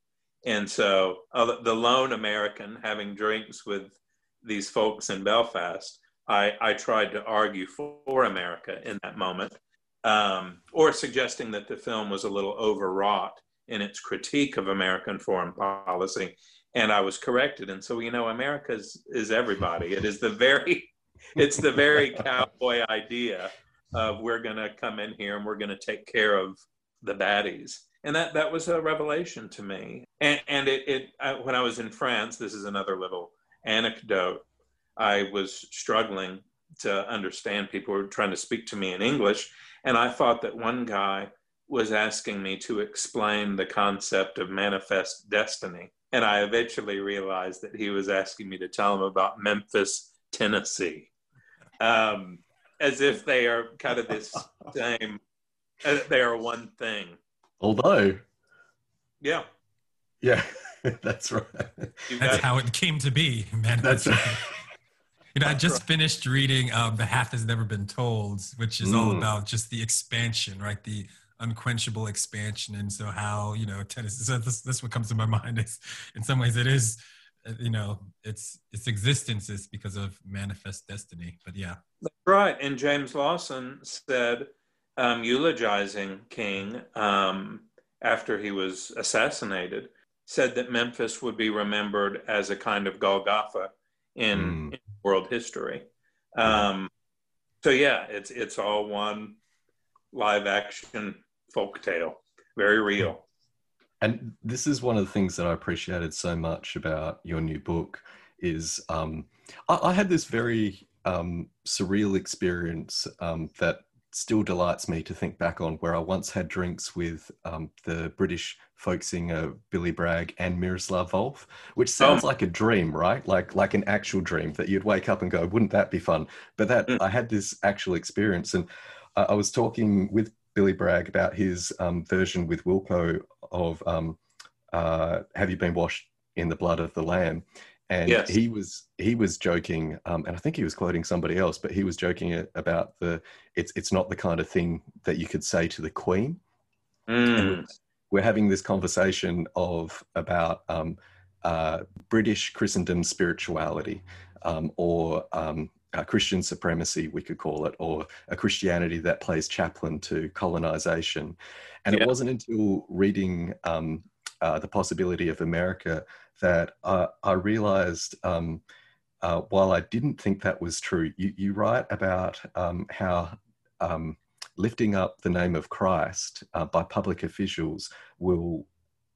And so uh, the lone American having drinks with these folks in Belfast, I, I tried to argue for America in that moment, um, or suggesting that the film was a little overwrought in its critique of American foreign policy. And I was corrected. And so, you know, America is, everybody. It is the very, it's the very cowboy idea of we're going to come in here and we're going to take care of the baddies. And that, that was a revelation to me. And, and it, it I, when I was in France, this is another little anecdote. I was struggling to understand people were trying to speak to me in English. And I thought that one guy was asking me to explain the concept of manifest destiny. And I eventually realized that he was asking me to tell him about Memphis, Tennessee, um, as if they are kind of this same, uh, they are one thing. Although, yeah. Yeah, that's right. That's how it came to be, man. That's right. You know, I just finished reading um, "The Half Has Never Been Told," which is mm. all about just the expansion, right? The unquenchable expansion and so how you know tennis so this, this what comes to my mind is in some ways it is uh, you know its its existence is because of manifest destiny but yeah that's right and james lawson said um, eulogizing king um, after he was assassinated said that memphis would be remembered as a kind of golgotha in, mm. in world history. Um, so yeah it's it's all one live action folk tale, very real. And this is one of the things that I appreciated so much about your new book is um, I, I, had this very um, surreal experience um, that still delights me to think back on where I once had drinks with um, the British folk singer Billy Bragg and Miroslav Volf, which sounds oh. like a dream, right? Like like an actual dream that you'd wake up and go, wouldn't that be fun? But that mm. I had this actual experience and I was talking with Billy Bragg about his um, version with Wilco of um, uh, "Have you been washed in the blood of the Lamb?" And Yes. he was he was joking, um, and I think he was quoting somebody else, but he was joking about the it's it's not the kind of thing that you could say to the Queen. Mm. We're having this conversation of about um, uh, British Christendom spirituality, um, or um, uh, Christian supremacy, we could call it, or a Christianity that plays chaplain to colonization. And Yeah. it wasn't until reading um, uh, the possibility of America that uh, I realized. Um, uh, while I didn't think that was true, you, you write about um, how um, lifting up the name of Christ uh, by public officials will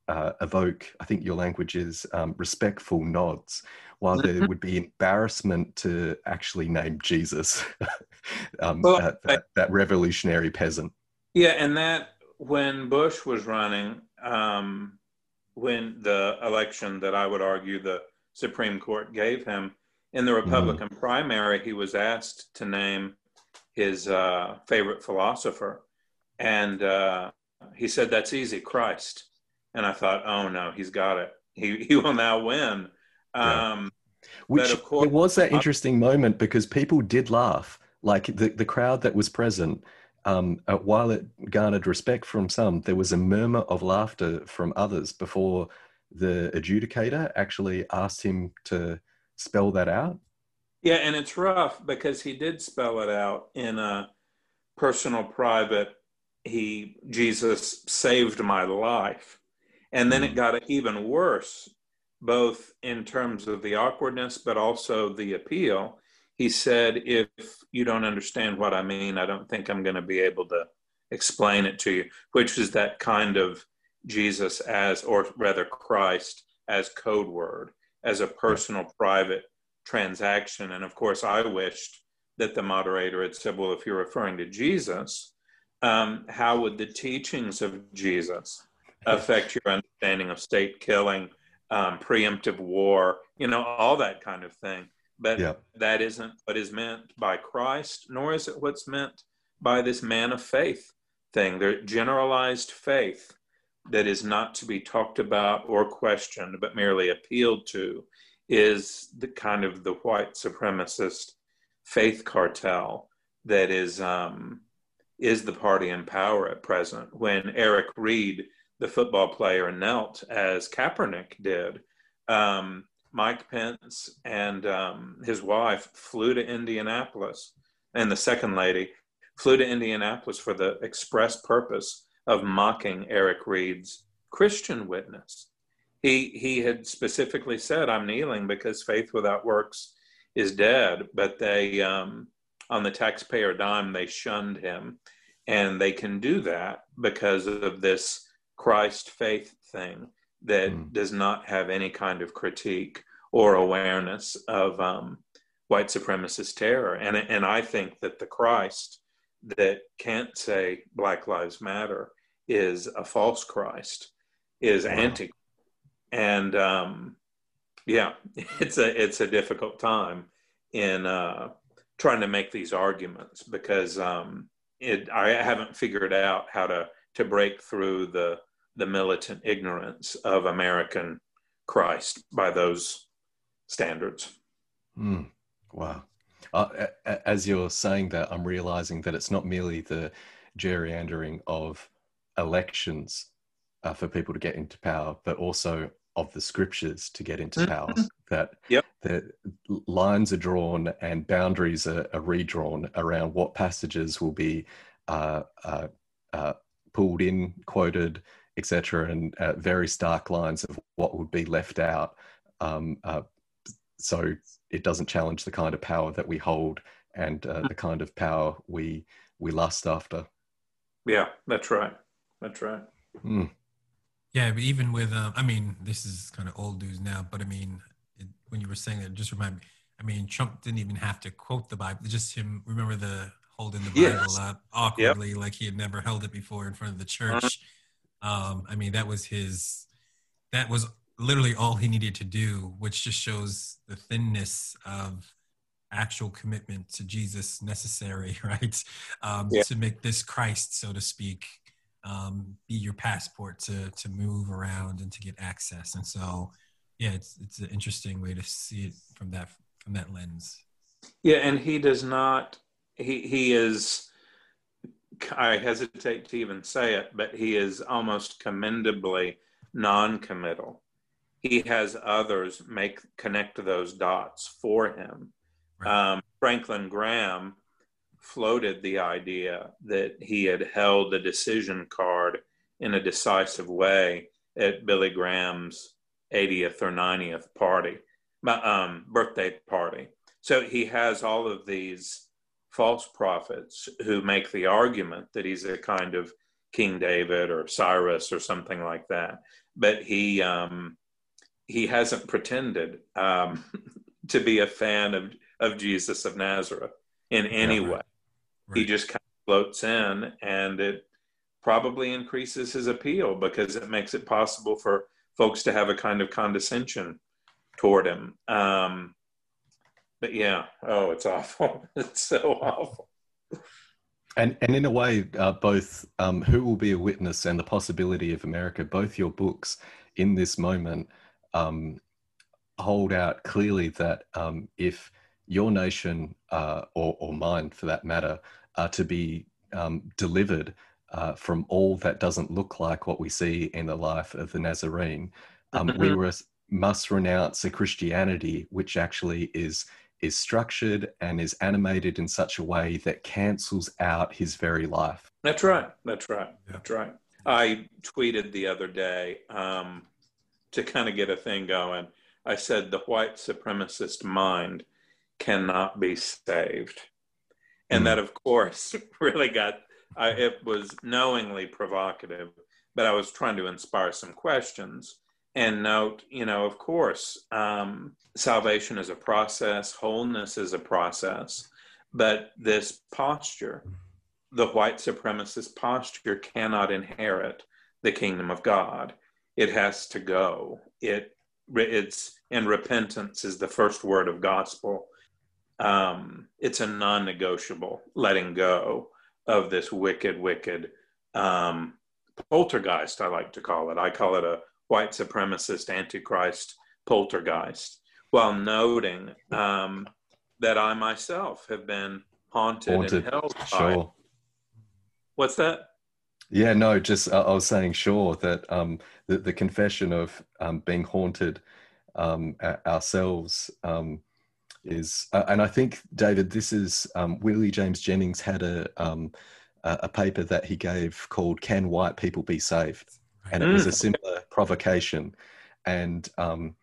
uh, evoke, I think your language is um, respectful nods, while there Mhm. would be embarrassment to actually name Jesus, um, Well, uh, that, that revolutionary peasant. Yeah, and that when Bush was running, um, when the election that I would argue the Supreme Court gave him in the Republican primary, he was asked to name his uh, favorite philosopher, and uh, he said, "That's easy, Christ." And I thought, "Oh no, he's got it. He he will now win." Yeah. Um, Which of course- it was that interesting moment because people did laugh. Like the, the crowd that was present, um, uh, while it garnered respect from some, there was a murmur of laughter from others before the adjudicator actually asked him to spell that out. Yeah, and it's rough because he did spell it out in a personal, private. He Jesus saved my life, and then it got even worse, both in terms of the awkwardness, but also the appeal. He said, "If you don't understand what I mean, I don't think I'm going to be able to explain it to you." Which is that kind of Jesus as, or rather Christ as code word, as a personal, private transaction. And of course, I wished that the moderator had said, well, if you're referring to Jesus, um, how would the teachings of Jesus affect your understanding of state killing, um, preemptive war, you know, all that kind of thing? But Yeah. that isn't what is meant by Christ, nor is it what's meant by this man of faith thing. The generalized faith that is not to be talked about or questioned, but merely appealed to, is the kind of the white supremacist faith cartel that is um, is the party in power at present. When Eric Reid, the football player, knelt as Kaepernick did, um, Mike Pence and um, his wife flew to Indianapolis, and the second lady flew to Indianapolis for the express purpose of mocking Eric Reid's Christian witness. He he had specifically said, "I'm kneeling because faith without works is dead." But they, um, on the taxpayer dime, they shunned him, and they can do that because of this Christ faith thing that Mm. does not have any kind of critique or awareness of um, white supremacist terror. And and I think that the Christ that can't say Black Lives Matter is a false Christ, is Wow. anti, and um, yeah, it's a it's a difficult time in uh, trying to make these arguments because um, it I haven't figured out how to to break through the the militant ignorance of American Christ by those standards. Mm, wow. Uh, as you're saying that, I'm realizing that it's not merely the gerrymandering of elections uh, for people to get into power, but also of the scriptures to get into power. That Yep. the lines are drawn and boundaries are, are redrawn around what passages will be uh, uh, uh, pulled in, quoted, etc., and uh, very stark lines of what would be left out. Um, uh, so it doesn't challenge the kind of power that we hold and uh, the kind of power we we lust after. Yeah, that's right. That's right. Mm, Yeah, but even with, um, I mean, this is kind of old news now, but I mean, it, when you were saying that, it just remind me. I mean, Trump didn't even have to quote the Bible; just him. Remember the holding the Bible Yes. up awkwardly, like he had never held it before in front of the church. Um, I mean, that was his. That was literally all he needed to do, which just shows the thinness of actual commitment to Jesus necessary, right? Um, Yeah. To make this Christ, so to speak, um, be your passport to to move around and to get access. And so, yeah, it's it's an interesting way to see it from that from that lens. Yeah, and he does not. He he is. I hesitate to even say it, but he is almost commendably non-committal. He has others make connect those dots for him. Right. Um, Franklin Graham floated the idea that he had held the decision card in a decisive way at Billy Graham's 80th or 90th party, um, birthday party. So he has all of these false prophets who make the argument that he's a kind of King David or Cyrus or something like that. But he um, he hasn't pretended um, to be a fan of, of Jesus of Nazareth in any right. way. He just kind of floats in, and it probably increases his appeal because it makes it possible for folks to have a kind of condescension toward him. Um, but yeah, oh, it's awful. It's so awful. And and in a way, uh, both um, "Who Will Be a Witness" and "The Possibility of America," both your books in this moment um, hold out clearly that um, if your nation uh, or, or mine, for that matter, are to be um, delivered uh, from all that doesn't look like what we see in the life of the Nazarene, um, we must renounce a Christianity which actually is is structured and is animated in such a way that cancels out his very life. That's right. That's right. Yeah. That's right. I tweeted the other day um, to kind of get a thing going. I said the white supremacist mind cannot be saved, and Mm. that, of course, really got. I, it was knowingly provocative, but I was trying to inspire some questions and note, you know, of course, um, salvation is a process, wholeness is a process, but this posture the white supremacist posture cannot inherit the kingdom of God. It has to go. It it's and repentance is the first word of gospel. Um, it's a non-negotiable letting go of this wicked, wicked um, poltergeist. I like to call it. I call it a white supremacist antichrist poltergeist, while noting um, that I myself have been haunted, Haunted, and held by Sure. What's that? Yeah, no, just uh, I was saying, sure, that um, the, the confession of um, being haunted um, ourselves um, is, uh, and I think, David, this is um, Willie James Jennings had a, um, a a paper that he gave called "Can White People Be Saved?" And it was a similar provocation, and um,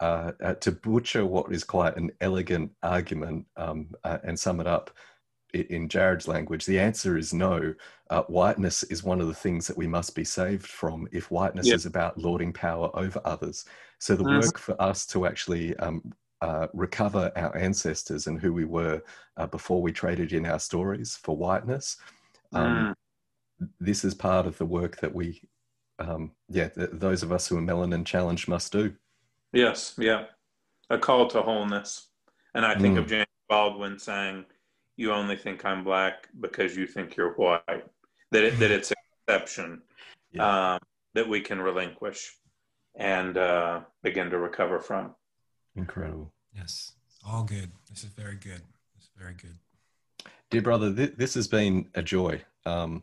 uh, uh, to butcher what is quite an elegant argument um, uh, and sum it up in Jarrod's language, the answer is no. Uh, whiteness is one of the things that we must be saved from if whiteness Yeah. is about lording power over others. So the Mhm. work for us to actually um, uh, recover our ancestors and who we were uh, before we traded in our stories for whiteness. Um, This is part of the work that we, um, yeah, th- those of us who are melanin challenged must do. Yes, yeah. A call to wholeness. And I think Mm. of James Baldwin saying, You only think I'm black because you think you're white. That, it, that it's an exception um, that we can relinquish and uh, begin to recover from. Incredible. Yes, all good. This is very good. This is very good. Dear brother, th- this has been a joy. Um,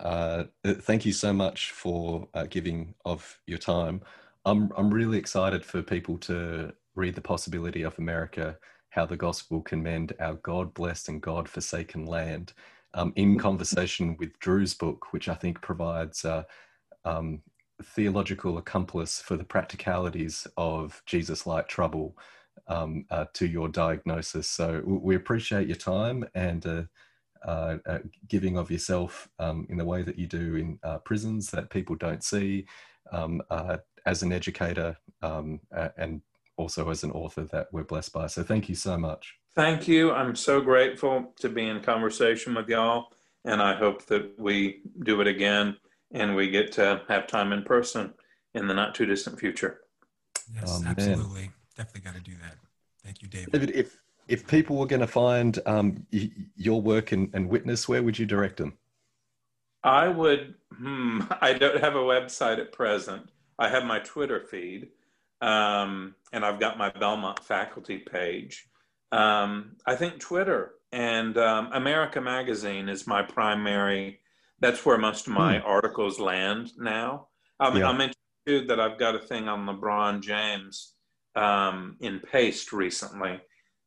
uh, thank you so much for uh, giving of your time. I'm I'm really excited for people to read the possibility of America, how the gospel can mend our God blessed and God forsaken land. Um, in conversation with Drew's book, which I think provides uh, um, theological accomplice for the practicalities of Jesus like trouble um, uh, to your diagnosis. So we appreciate your time and uh, uh, uh, giving of yourself um, in the way that you do in uh, prisons that people don't see, um, uh, as an educator um, uh, and also as an author that we're blessed by. So thank you so much. Thank you. I'm so grateful to be in conversation with y'all. And I hope that we do it again and we get to have time in person in the not too distant future. Yes, Oh, man. absolutely. Definitely got to do that. Thank you, David. David, if if people were going to find um, y- your work and, and witness, where would you direct them? I would. Hmm, I don't have a website at present. I have my Twitter feed, um, and I've got my Belmont faculty page. Um, I think Twitter and um, America Magazine is my primary. That's where most of my hmm. articles land now. Um, yeah. I mentioned too that I've got a thing on LeBron James um, in Paste recently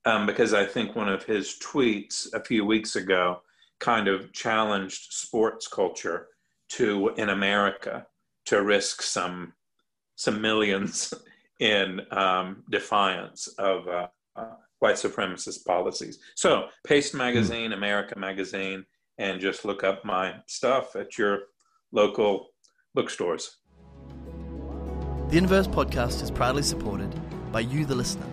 um, because I think one of his tweets a few weeks ago kind of challenged sports culture to in America to risk some some millions in um, defiance of uh, uh, white supremacist policies. So, Paste Magazine, mm. America Magazine, and just look up my stuff at your local bookstores. The Inverse podcast is proudly supported by you, the listener.